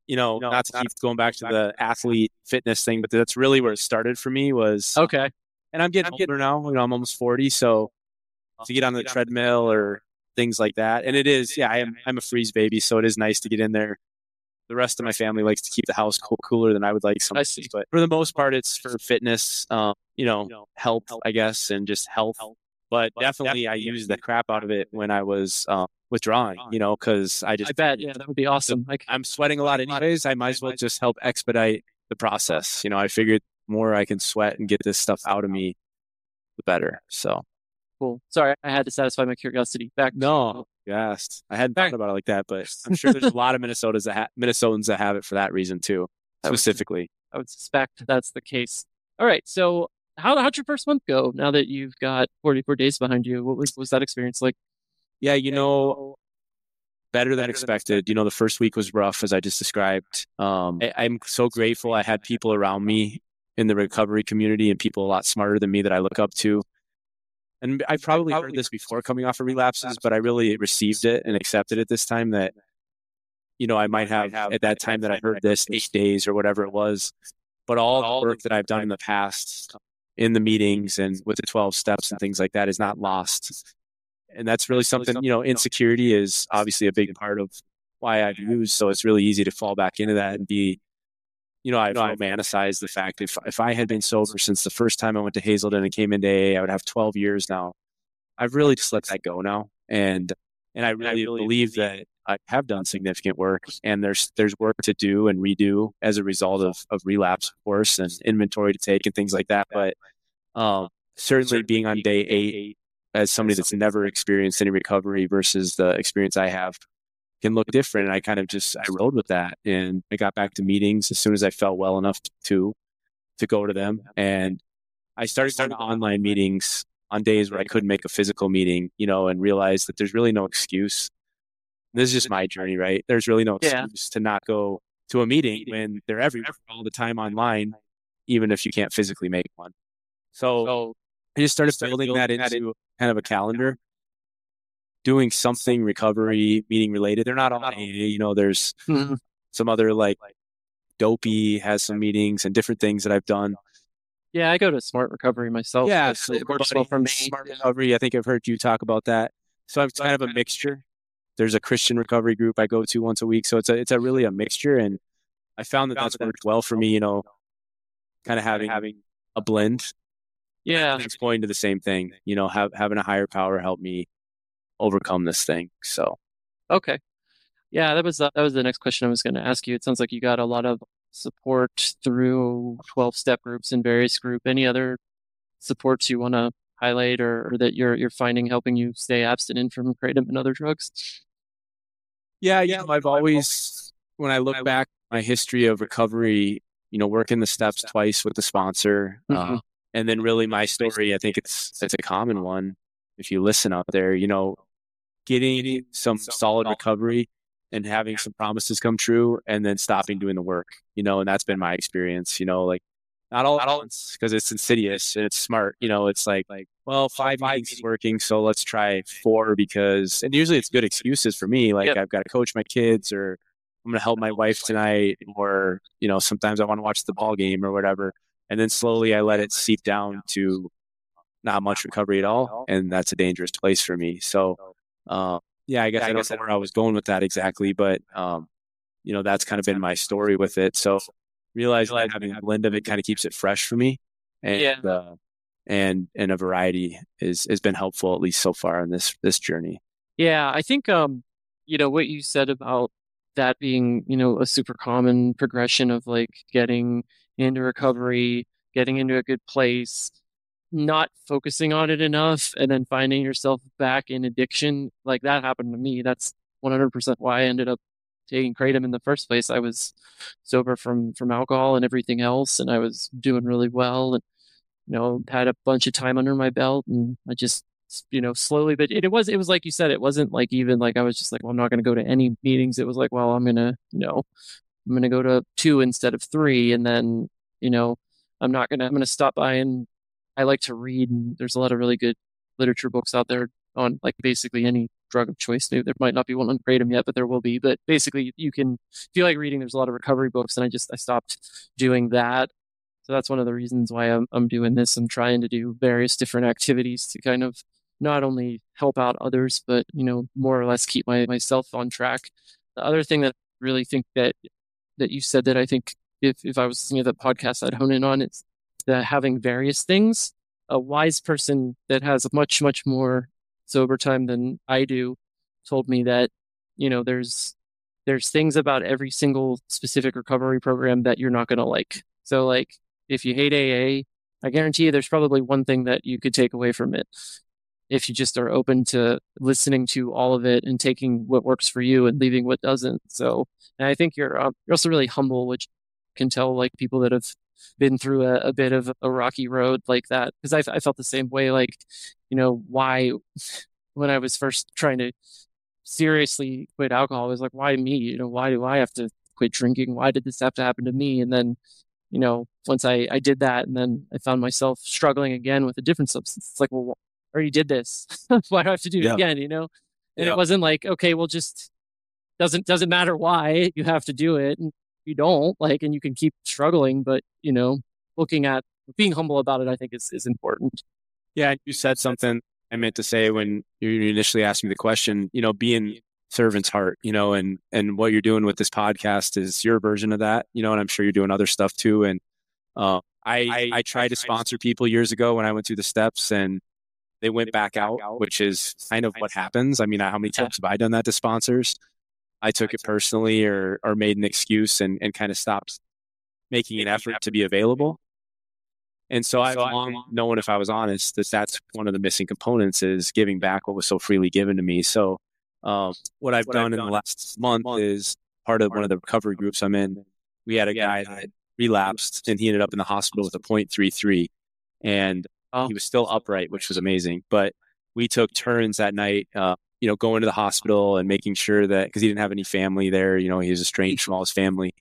You know, no, not to keep going back to the athlete fitness thing, but that's really where it started for me. Was okay and I'm getting I'm older now. You know, I'm almost 40, so to get on the treadmill or things like that. And it is, yeah, I am. I'm a freeze baby, so it is nice to get in there. The rest of my family likes to keep the house cool, cooler than I would like some. But for the most part, it's for fitness, um, you know, health, I guess, and just health. But definitely, I used the crap out of it when I was um, withdrawing, you know, because I just. I bet, yeah, that would be awesome. Like, I'm sweating a lot anyways. I might as well just help expedite the process. You know, I figured more I can sweat and get this stuff out of me, the better. So cool. Sorry, I had to satisfy my curiosity. Back. No, yes, I hadn't thought about it like that, but I'm sure there's a lot of Minnesotas that ha- Minnesotans that have it for that reason too, specifically. I would suspect that's the case. All right, so how how'd your first month go? Now that you've got 44 days behind you, what was was that experience like? Yeah, you know, better than expected. You know, the first week was rough, as I just described. Um, I, I'm so grateful I had people around me in the recovery community and people a lot smarter than me that I look up to. And I've probably heard this before coming off of relapses, but I really received it and accepted it this time that, you know, I might have at that time that I heard this eight days or whatever it was, but all the work that I've done in the past in the meetings and with the 12 steps and things like that is not lost. And that's really something, you know, insecurity is obviously a big part of why I've used. So it's really easy to fall back into that and be you know, I've romanticized the fact if if I had been sober since the first time I went to Hazelden and came into AA, I would have 12 years now. I've really just let that go now, and And I really, believe that I have done significant work and there's there's work to do and redo as a result of of relapse, of course, and inventory to take and things like that. But um, certainly being on day eight as somebody that's never experienced any recovery versus the experience I have can look different. And I kind of just I rode with that and I got back to meetings as soon as I felt well enough to to go to them. And I started going to online meetings on days where I couldn't make a physical meeting, you know, and realized that there's really no excuse. This is just my journey, right? There's really no excuse yeah. to not go to a meeting when they're everywhere all the time online, even if you can't physically make one. So, so I just started, building that into kind of a calendar, doing something recovery meeting related. They're not all AA, you know, there's mm-hmm. some other like Dopey has some meetings and different things that I've done. Yeah, I go to Smart Recovery myself. Yeah, so it works well for me. Smart Recovery. I think I've heard you talk about that. So it's kind of a mixture. There's a Christian recovery group I go to once a week, so it's a it's a really a mixture, and I found that that's worked well for me. You know, kind of having having a blend. Yeah, it's going to the same thing. You know, have, having a higher power help me overcome this thing. So, okay, yeah, that was uh, that was the next question I was going to ask you. It sounds like you got a lot of support through 12 step groups and various group. Any other supports you want to highlight or, or, that you're you're finding helping you stay abstinent from kratom and other drugs? Yeah, yeah. You know, I've always when I look back my history of recovery, you know, working the steps twice with the sponsor, mm-hmm. uh, and then really my story. I think it's it's a common one. If you listen out there, you know, getting some solid recovery and having some promises come true and then stopping doing the work, you know, and that's been my experience, you know, like not all at once because it's insidious and it's smart, you know, it's like, like, well, five, five meetings is working. So let's try four because, and usually it's good excuses for me. Like yep. I've got to coach my kids or I'm going to help my wife tonight or, you know, sometimes I want to watch the ball game or whatever. And then slowly I let it seep down to not much recovery at all. And that's a dangerous place for me. So, uh, yeah, I guess yeah, I, I don't know where I was going with that exactly, but um, you know, that's kind of been my story with it. So realize that having a blend of it kind of keeps it fresh for me. And yeah. Uh, and and a variety is has been helpful at least so far in this this journey. Yeah, I think um, you know, what you said about that being, you know, a super common progression of like getting into recovery, getting into a good place, not focusing on it enough and then finding yourself back in addiction like that happened to me. That's 100% why i ended up taking kratom in the first place. I was sober from from alcohol and everything else and i was doing really well and you know had a bunch of time under my belt and i just you know slowly but it, it was it was like you said it wasn't like even like i was just like well i'm not going to go to any meetings. It was like well i'm to you know i'm to go to two instead of three and then you know i'm not to i'm to stop by and I like to read, and there's a lot of really good literature books out there on like basically any drug of choice. There might not be one on kratom yet, but there will be. But basically, you can feel like reading. There's a lot of recovery books, and I just I stopped doing that. So that's one of the reasons why I'm I'm doing this. I'm trying to do various different activities to kind of not only help out others, but you know more or less keep my myself on track. The other thing that I really think that that you said that I think if if I was listening to the podcast, I'd hone in on is that having various things. A wise person that has much, much more sober time than I do told me that, you know, there's there's things about every single specific recovery program that you're not to like. So like if you hate AA, I guarantee you there's probably one thing that you could take away from it. If you just are open to listening to all of it and taking what works for you and leaving what doesn't. So, and I think you're uh, you're also really humble, which can tell like people that have been through a, a bit of a rocky road like that because I, I felt the same way like you know why when i was first trying to seriously quit alcohol I was like why me? You know why do i have to quit drinking? Why did this have to happen to me? And then you know once i i did that and then i found myself struggling again with a different substance. It's like well I already did this. Why do i have to do it again? You know? And it wasn't like okay well just doesn't doesn't matter why you have to do it. And you don't like and you can keep struggling but you know looking at being humble about it i think is, is important yeah you said something i meant to say when you initially asked me the question you know being servant's heart you know and and what you're doing with this podcast is your version of that you know and i'm sure you're doing other stuff too and uh, I, I, I tried to sponsor people years ago when I went through the steps and they went back out, which is kind of what happens. I mean, how many times have I done that to sponsors? I took it personally or or made an excuse and, and kind of stopped making an effort to be available. And so I've long known, if I was honest, that that's one of the missing components is giving back what was so freely given to me. So um, what I've done in the last month is part of one of the recovery groups I'm in. We had a guy that relapsed and he ended up in the hospital with a 0.33 and he was still upright, which was amazing. But we took turns that night, uh, you know, going to the hospital and making sure that because he didn't have any family there, you know, he was estranged from all his family.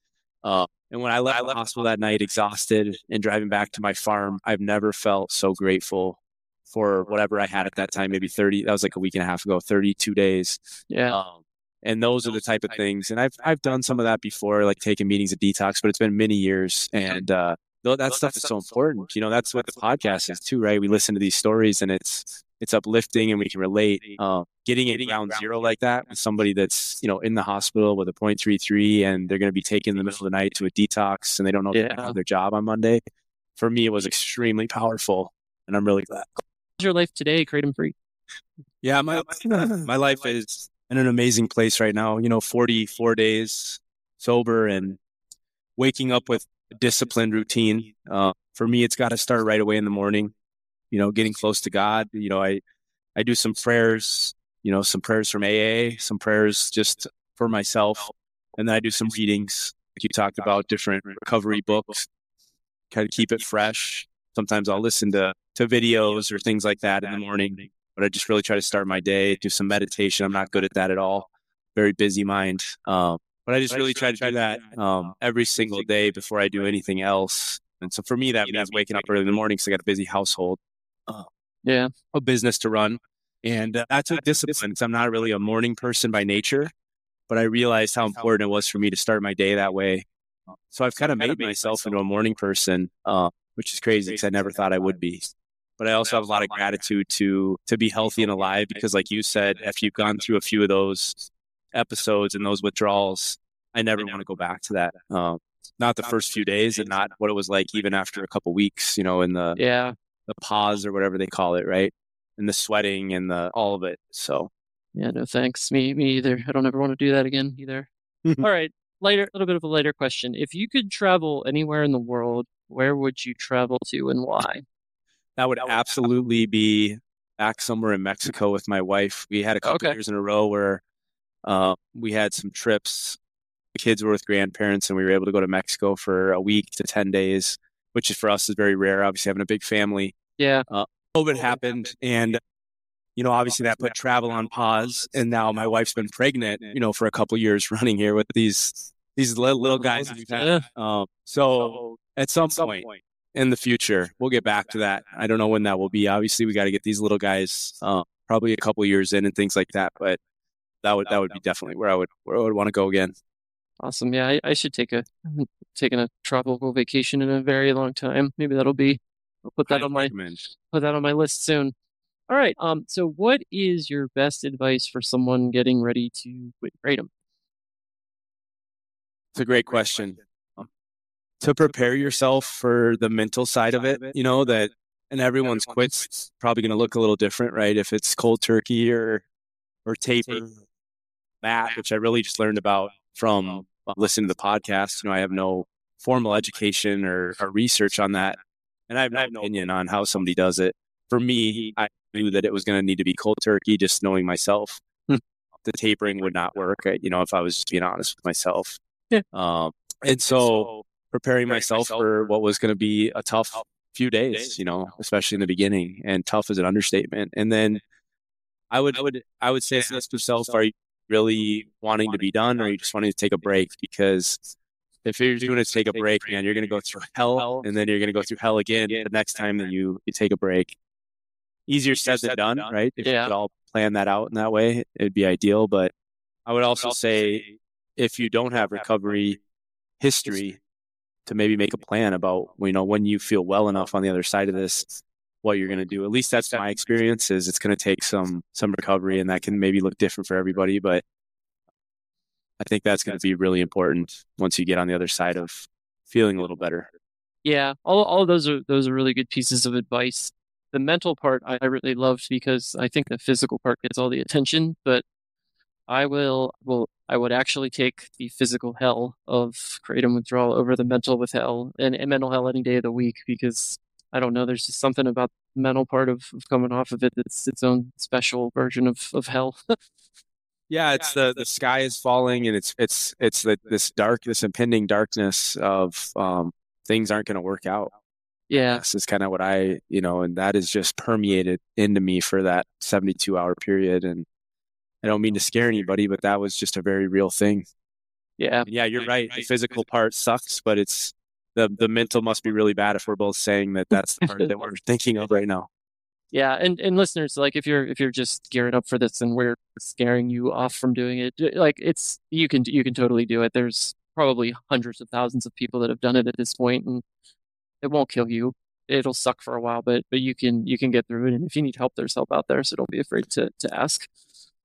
Uh, and when I left the hospital that night, exhausted and driving back to my farm, I've never felt so grateful for whatever I had at that time. Maybe thirty. That was like a week and a half ago. Thirty-two days. Yeah. Um, and those are the type of things. And I've I've done some of that before, like taking meetings at detox, but it's been many years. And uh, that stuff is so important. You know, that's what the podcast is too, right? We listen to these stories, and it's it's uplifting and we can relate. Uh, getting it ground zero like that with somebody that's you know in the hospital with a 0.33 and they're going to be taken in the middle of the night to a detox and they don't know yeah. have their job on Monday. For me, it was extremely powerful, and I'm really glad. How's your life today, kratom free? Yeah, my my life is in an amazing place right now. You know, 44 days sober and waking up with a disciplined routine. Uh, for me, it's got to start right away in the morning you know, getting close to God. You know, I, I do some prayers, you know, some prayers from AA, some prayers just for myself. And then I do some readings, like you talked about, different recovery books, kind of keep it fresh. Sometimes I'll listen to, to videos or things like that in the morning, but I just really try to start my day, do some meditation. I'm not good at that at all. Very busy mind. Um, but I just really try to do that um, every single day before I do anything else. And so for me, that means waking up early in the morning because I got a busy household uh, yeah, a business to run. And uh, that took discipline because I'm not really a morning person by nature, but I realized how important it was for me to start my day that way. So I've kind of made myself into a morning person, uh, which is crazy because I never thought I would be. But I also have a lot of gratitude to to be healthy and alive because, like you said, after you've gone through a few of those episodes and those withdrawals, I never want to go back to that. Um, not the first few days, and not what it was like even after a couple weeks. You know, in the yeah the PAWS or whatever they call it, right? And the sweating and the all of it. So yeah, no thanks. Me me either. I don't ever want to do that again either. all right. Later a little bit of a later question. If you could travel anywhere in the world, where would you travel to and why? That would absolutely be back somewhere in Mexico with my wife. We had a couple okay. years in a row where uh, we had some trips. The kids were with grandparents, and we were able to go to Mexico for a week to ten days which is for us is very rare. Obviously, having a big family. Yeah. Uh, COVID happened, and you know, obviously that put travel on pause. And now my wife's been pregnant, you know, for a couple years running here with these these little, little guys. Yeah. Um, so at some point in the future, we'll get back to that. I don't know when that will be. Obviously, we got to get these little guys uh, probably a couple years in and things like that. But that would that would be definitely where I would where I would want to go again. Awesome. Yeah, I, I should take a taken a tropical vacation in a very long time. Maybe that'll be. I'll put that I on my recommend. put that on my list soon. All right. Um. So, what is your best advice for someone getting ready to quit kratom? It's a great question. To prepare yourself for the mental side of it, you know that, and everyone's quits probably going to look a little different, right? If it's cold turkey or or taper, that, which I really just learned about from listening to the podcast. You know, I have no formal education or, or research on that. And I have no opinion on how somebody does it. For me, I knew that it was going to need to be cold turkey, just knowing myself. Hmm. the tapering would not work, you know, if I was just being honest with myself. Yeah. Um, and so preparing myself for what was going to be a tough few days, you know, especially in the beginning. And tough is an understatement. And then I would, I would, I would say ask yourself, are you really wanting to be done or you just wanting to take a break because if you're doing it to take a break, man, you're going to go through hell and then you're going to go through hell again the next time that you, you take a break. Easier said than done, right? If yeah. you could all plan that out in that way, it'd be ideal. But I would also say if you don't have recovery history, to maybe make a plan about, you know, when you feel well enough on the other side of this, what you're going to do. At least that's my experience. Is it's going to take some some recovery, and that can maybe look different for everybody. But I think that's going to be really important once you get on the other side of feeling a little better. Yeah, all all those are those are really good pieces of advice. the mental part I, I really loved because I think the physical part gets all the attention, but I will will I would actually take the physical hell of kratom withdrawal over the mental with hell and, and mental hell any day of the week because I don't know. There's just something about the mental part of, of coming off of it that's its own special version of, of hell. yeah, it's the the sky is falling and it's it's it's the, this dark this impending darkness of um, things aren't going to work out. Yeah, this is kind of what I you know, and that is just permeated into me for that 72 hour period and I don't mean to scare anybody, but that was just a very real thing. Yeah. Yeah, you're right. The physical part sucks, but it's the the mental must be really bad if we're both saying that that's the part that we're thinking of right now. Yeah, and and listeners, like if you're if you're just gearing up for this and we're scaring you off from doing it, like it's you can you can totally do it. There's probably hundreds of thousands of people that have done it at this point, and it won't kill you. It'll suck for a while, but but you can you can get through it. And if you need help, there's help out there. So don't be afraid to to ask.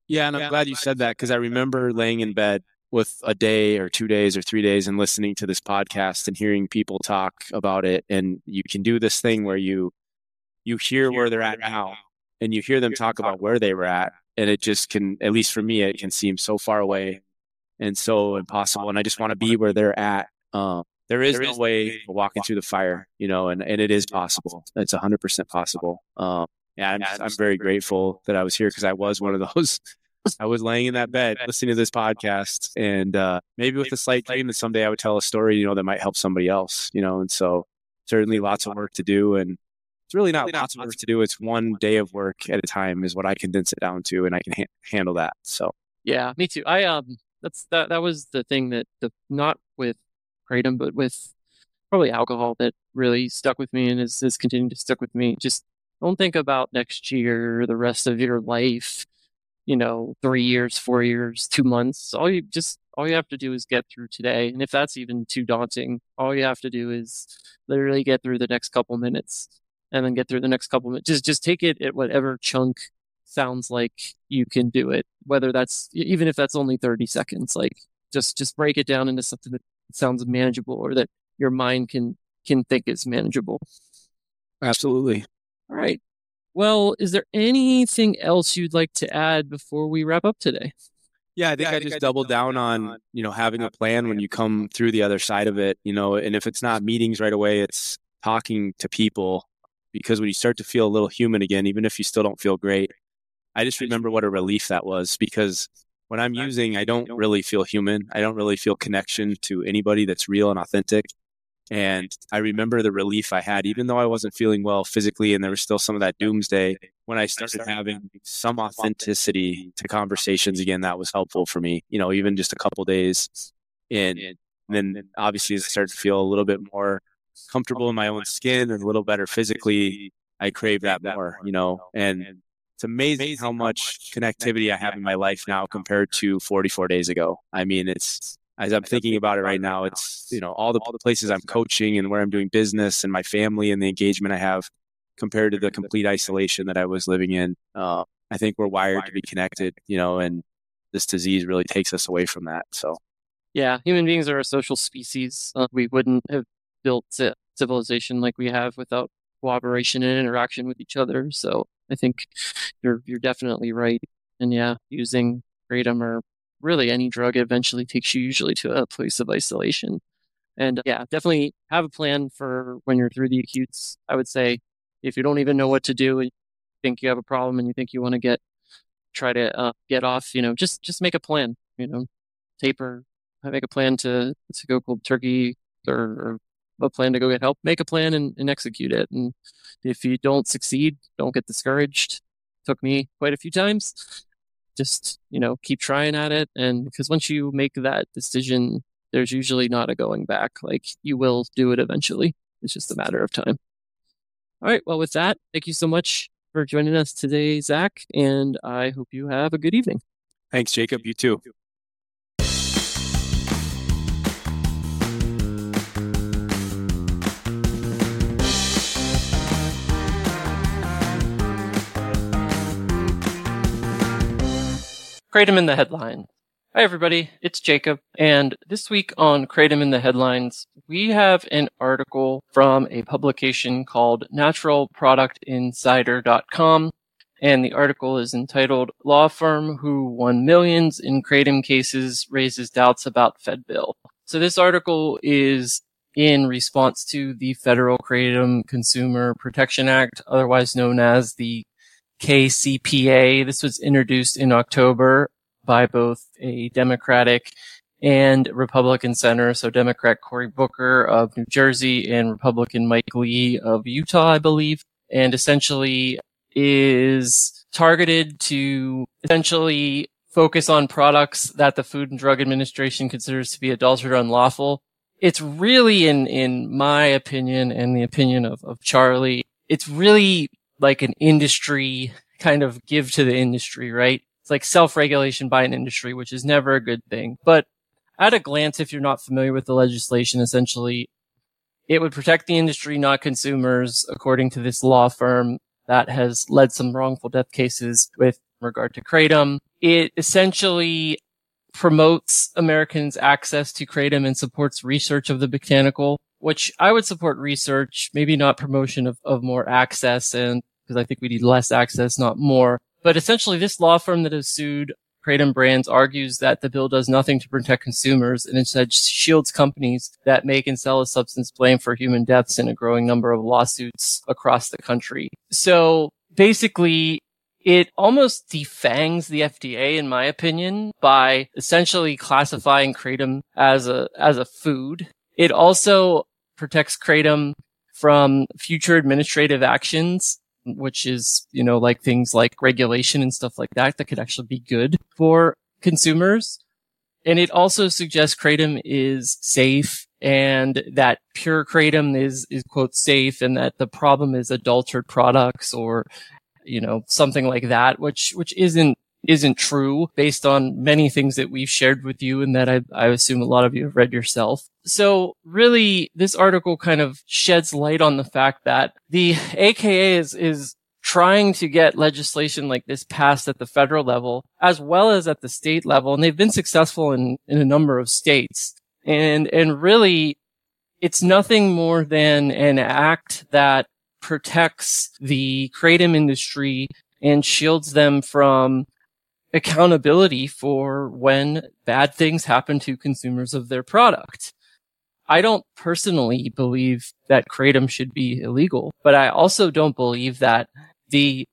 Yeah, and I'm glad you said that because I remember laying in bed with a day or two days or three days and listening to this podcast and hearing people talk about it. And you can do this thing where you you hear where they're at now and you hear them talk about where they were at. And it just can, at least for me, it can seem so far away and so impossible. And I just want to be where they're at. Um, there is no way walking through the fire, you know, and, and it is possible. It's 100% possible. Um, yeah, I'm, I'm very grateful that I was here because I was one of those I was laying in that bed listening to this podcast and uh, maybe with a slight dream that someday I would tell a story, you know, that might help somebody else, you know, and so certainly lots of work to do. And it's really not lots of work to do. It's one day of work at a time is what I condense it down to. And I can ha- handle that. So, yeah, me too. I, um, that's, that, that was the thing that the, not with Kratom, but with probably alcohol that really stuck with me and is, is continuing to stick with me. Just don't think about next year, the rest of your life you know, three years, four years, two months. All you just all you have to do is get through today. And if that's even too daunting, all you have to do is literally get through the next couple minutes and then get through the next couple minutes. Just just take it at whatever chunk sounds like you can do it. Whether that's even if that's only 30 seconds, like just just break it down into something that sounds manageable or that your mind can can think is manageable. Absolutely. All right. Well, is there anything else you'd like to add before we wrap up today? Yeah, I think yeah, I, I, just I doubled down on, you know, having a plan when you come through the other side of it, you know, and if it's not meetings right away, it's talking to people because when you start to feel a little human again, even if you still don't feel great, I just remember what a relief that was because when I'm using, I don't really feel human. I don't really feel connection to anybody that's real and authentic. And I remember the relief I had, even though I wasn't feeling well physically and there was still some of that doomsday. When I started having some authenticity to conversations again, that was helpful for me, you know, even just a couple days in. And then obviously, as I started to feel a little bit more comfortable in my own skin and a little better physically, I crave that more, you know, and it's amazing how much connectivity I have in my life now compared to 44 days ago. I mean, it's as I'm thinking about it right now, it's you know all the, all the places I'm coaching and where I'm doing business and my family and the engagement I have compared to the complete isolation that I was living in. Uh, I think we're wired to be connected, you know, and this disease really takes us away from that. So, yeah, human beings are a social species. Uh, we wouldn't have built civilization like we have without cooperation and interaction with each other. So, I think you're you're definitely right. And yeah, using kratom or really any drug eventually takes you usually to a place of isolation. And yeah, definitely have a plan for when you're through the acutes. I would say if you don't even know what to do think you have a problem and you think you want to get try to uh, get off, you know, just just make a plan. You know, taper, make a plan to to go cold turkey or, or a plan to go get help. Make a plan and, and execute it. And if you don't succeed, don't get discouraged. took me quite a few times just you know keep trying at it and because once you make that decision there's usually not a going back like you will do it eventually. It's just a matter of time. All right well with that thank you so much for joining us today zach and i hope you have a good evening. Thanks jacob. You too Kratom in the headlines. Hi, everybody. It's Jacob. And this week on Kratom in the headlines, we have an article from a publication called naturalproductsinsider.com. And the article is entitled Law Firm Who Won Millions in Kratom Cases Raises Doubts About Fed Bill. So this article is in response to the Federal Kratom Consumer Protection Act, otherwise known as the KCPA. This was introduced in October by both a Democratic and Republican senator. So Democrat Cory Booker of New Jersey and Republican Mike Lee of Utah, I believe, and essentially is targeted to essentially focus on products that the Food and Drug Administration considers to be adulterated or unlawful. It's really, in, in my opinion and the opinion of, of Charlie, it's really like an industry kind of give to the industry, right? It's like self-regulation by an industry, which is never a good thing. But at a glance, if you're not familiar with the legislation, essentially, it would protect the industry, not consumers, according to this law firm that has led some wrongful death cases with regard to kratom. It essentially promotes Americans' access to kratom and supports research of the botanical, which I would support research, maybe not promotion of, of more access and because I think we need less access, not more. But essentially this law firm that has sued Kratom Brands argues that the bill does nothing to protect consumers and instead shields companies that make and sell a substance blamed for human deaths in a growing number of lawsuits across the country. So basically, it almost defangs the FDA, in my opinion, by essentially classifying kratom as a, as a food. It also protects kratom from future administrative actions which is, you know, like things like regulation and stuff like that that could actually be good for consumers. And it also suggests kratom is safe and that pure kratom is, is quote safe and that the problem is adulterated products or, you know, something like that, which, which isn't isn't true based on many things that we've shared with you and that I, I assume a lot of you have read yourself. So really, this article kind of sheds light on the fact that the AKA is, is trying to get legislation like this passed at the federal level as well as at the state level. And they've been successful in, in a number of states. And, and really, it's nothing more than an act that protects the kratom industry and shields them from accountability for when bad things happen to consumers of their product. I don't personally believe that kratom should be illegal, but I also don't believe that the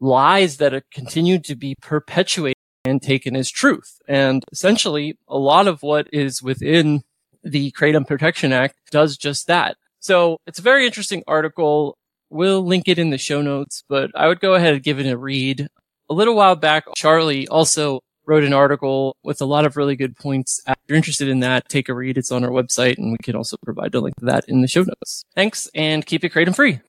lies that are continued to be perpetuated and taken as truth. And essentially, a lot of what is within the Kratom Protection Act does just that. So it's a very interesting article. We'll link it in the show notes, but I would go ahead and give it a read a little while back, Charlie also wrote an article with a lot of really good points. If you're interested in that, take a read. It's on our website and we can also provide a link to that in the show notes. Thanks and keep it kratom free.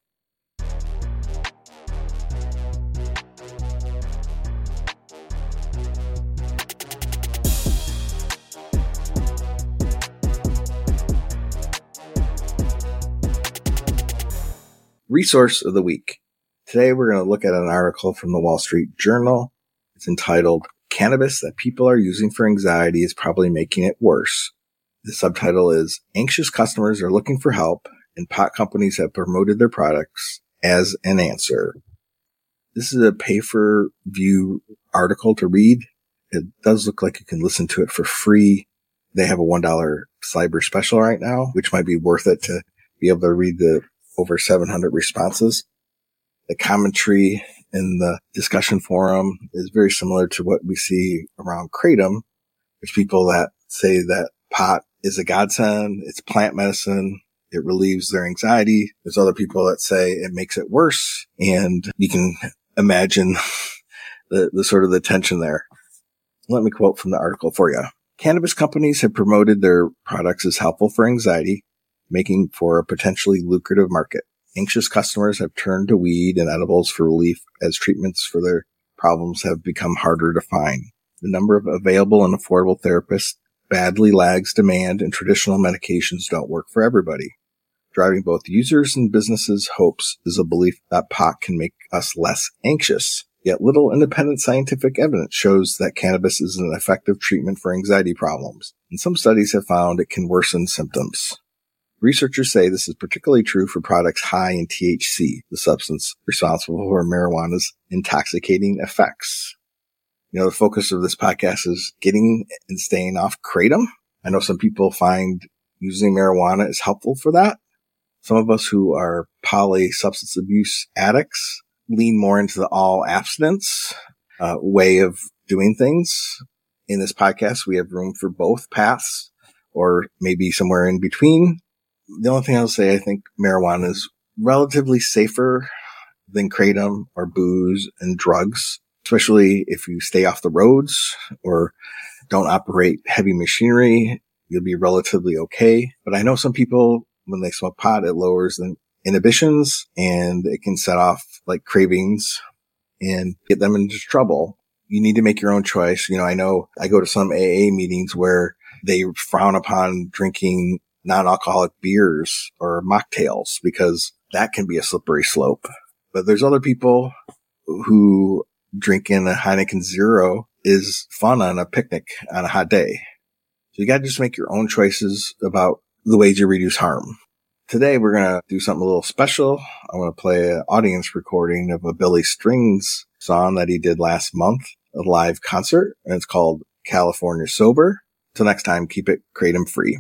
Resource of the week. Today we're going to look at an article from the Wall Street Journal. It's entitled Cannabis that people are using for anxiety is probably making it worse. The subtitle is Anxious customers are looking for help and pot companies have promoted their products as an answer. This is a pay for view article to read. It does look like you can listen to it for free. They have a $1 cyber special right now, which might be worth it to be able to read the over 700 responses the commentary in the discussion forum is very similar to what we see around kratom. There's people that say that pot is a godsend. It's plant medicine. It relieves their anxiety. There's other people that say it makes it worse. And you can imagine the, the sort of the tension there. Let me quote from the article for you. Cannabis companies have promoted their products as helpful for anxiety, making for a potentially lucrative market. Anxious customers have turned to weed and edibles for relief as treatments for their problems have become harder to find. The number of available and affordable therapists badly lags demand and traditional medications don't work for everybody. Driving both users and businesses' hopes is a belief that pot can make us less anxious. Yet little independent scientific evidence shows that cannabis is an effective treatment for anxiety problems, and some studies have found it can worsen symptoms. Researchers say this is particularly true for products high in THC, the substance responsible for marijuana's intoxicating effects. You know, the focus of this podcast is getting and staying off kratom. I know some people find using marijuana is helpful for that. Some of us who are poly substance abuse addicts lean more into the all abstinence uh, way of doing things. In this podcast, we have room for both paths or maybe somewhere in between. The only thing I'll say, I think marijuana is relatively safer than kratom or booze and drugs, especially if you stay off the roads or don't operate heavy machinery. You'll be relatively okay. But I know some people, when they smoke pot, it lowers the inhibitions and it can set off like cravings and get them into trouble. You need to make your own choice. You know, I know I go to some AA meetings where they frown upon drinking non-alcoholic beers or mocktails because that can be a slippery slope. But there's other people who drinking a Heineken Zero is fun on a picnic on a hot day. So you got to just make your own choices about the ways you reduce harm. Today we're going to do something a little special. I'm going to play an audience recording of a Billy Strings song that he did last month, a live concert, and it's called California Sober. Till next time, keep it kratom free.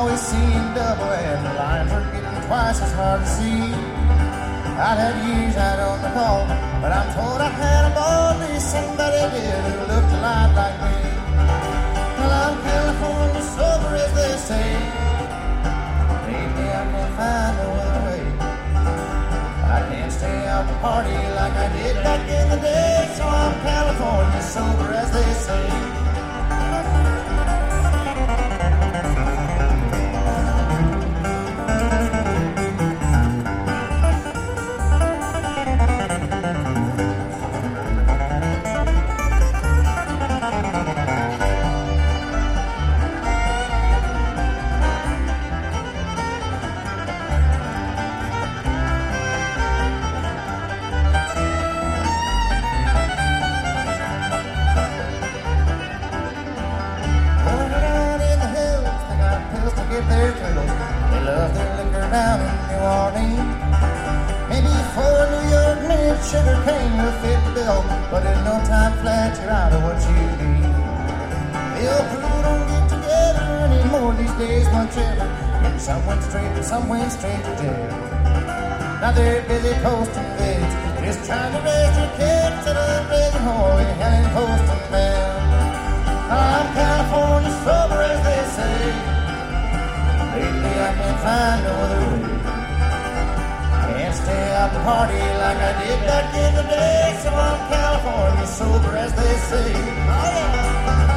Always seeing double and the lines are getting twice as hard to see. I've had years I don't recall, but I'm told I had a ball, somebody did who looked a lot like me. Well, I'm California sober, as they say. Maybe I can find no other way. I can't stay out to party like I did back in the day, so I'm California sober, as they say. But in no time flat you're out of what you need. The old crew don't get together anymore these days much ever. And some went straight, some went straight to jail. Now they're busy posting vids, just trying to raise their kids to the raising holy hell and posting them. I'm California sober, as they say. Lately I can't find no other way. Out to party like I did back in the day, so I'm California sober, as they say. Oh yeah.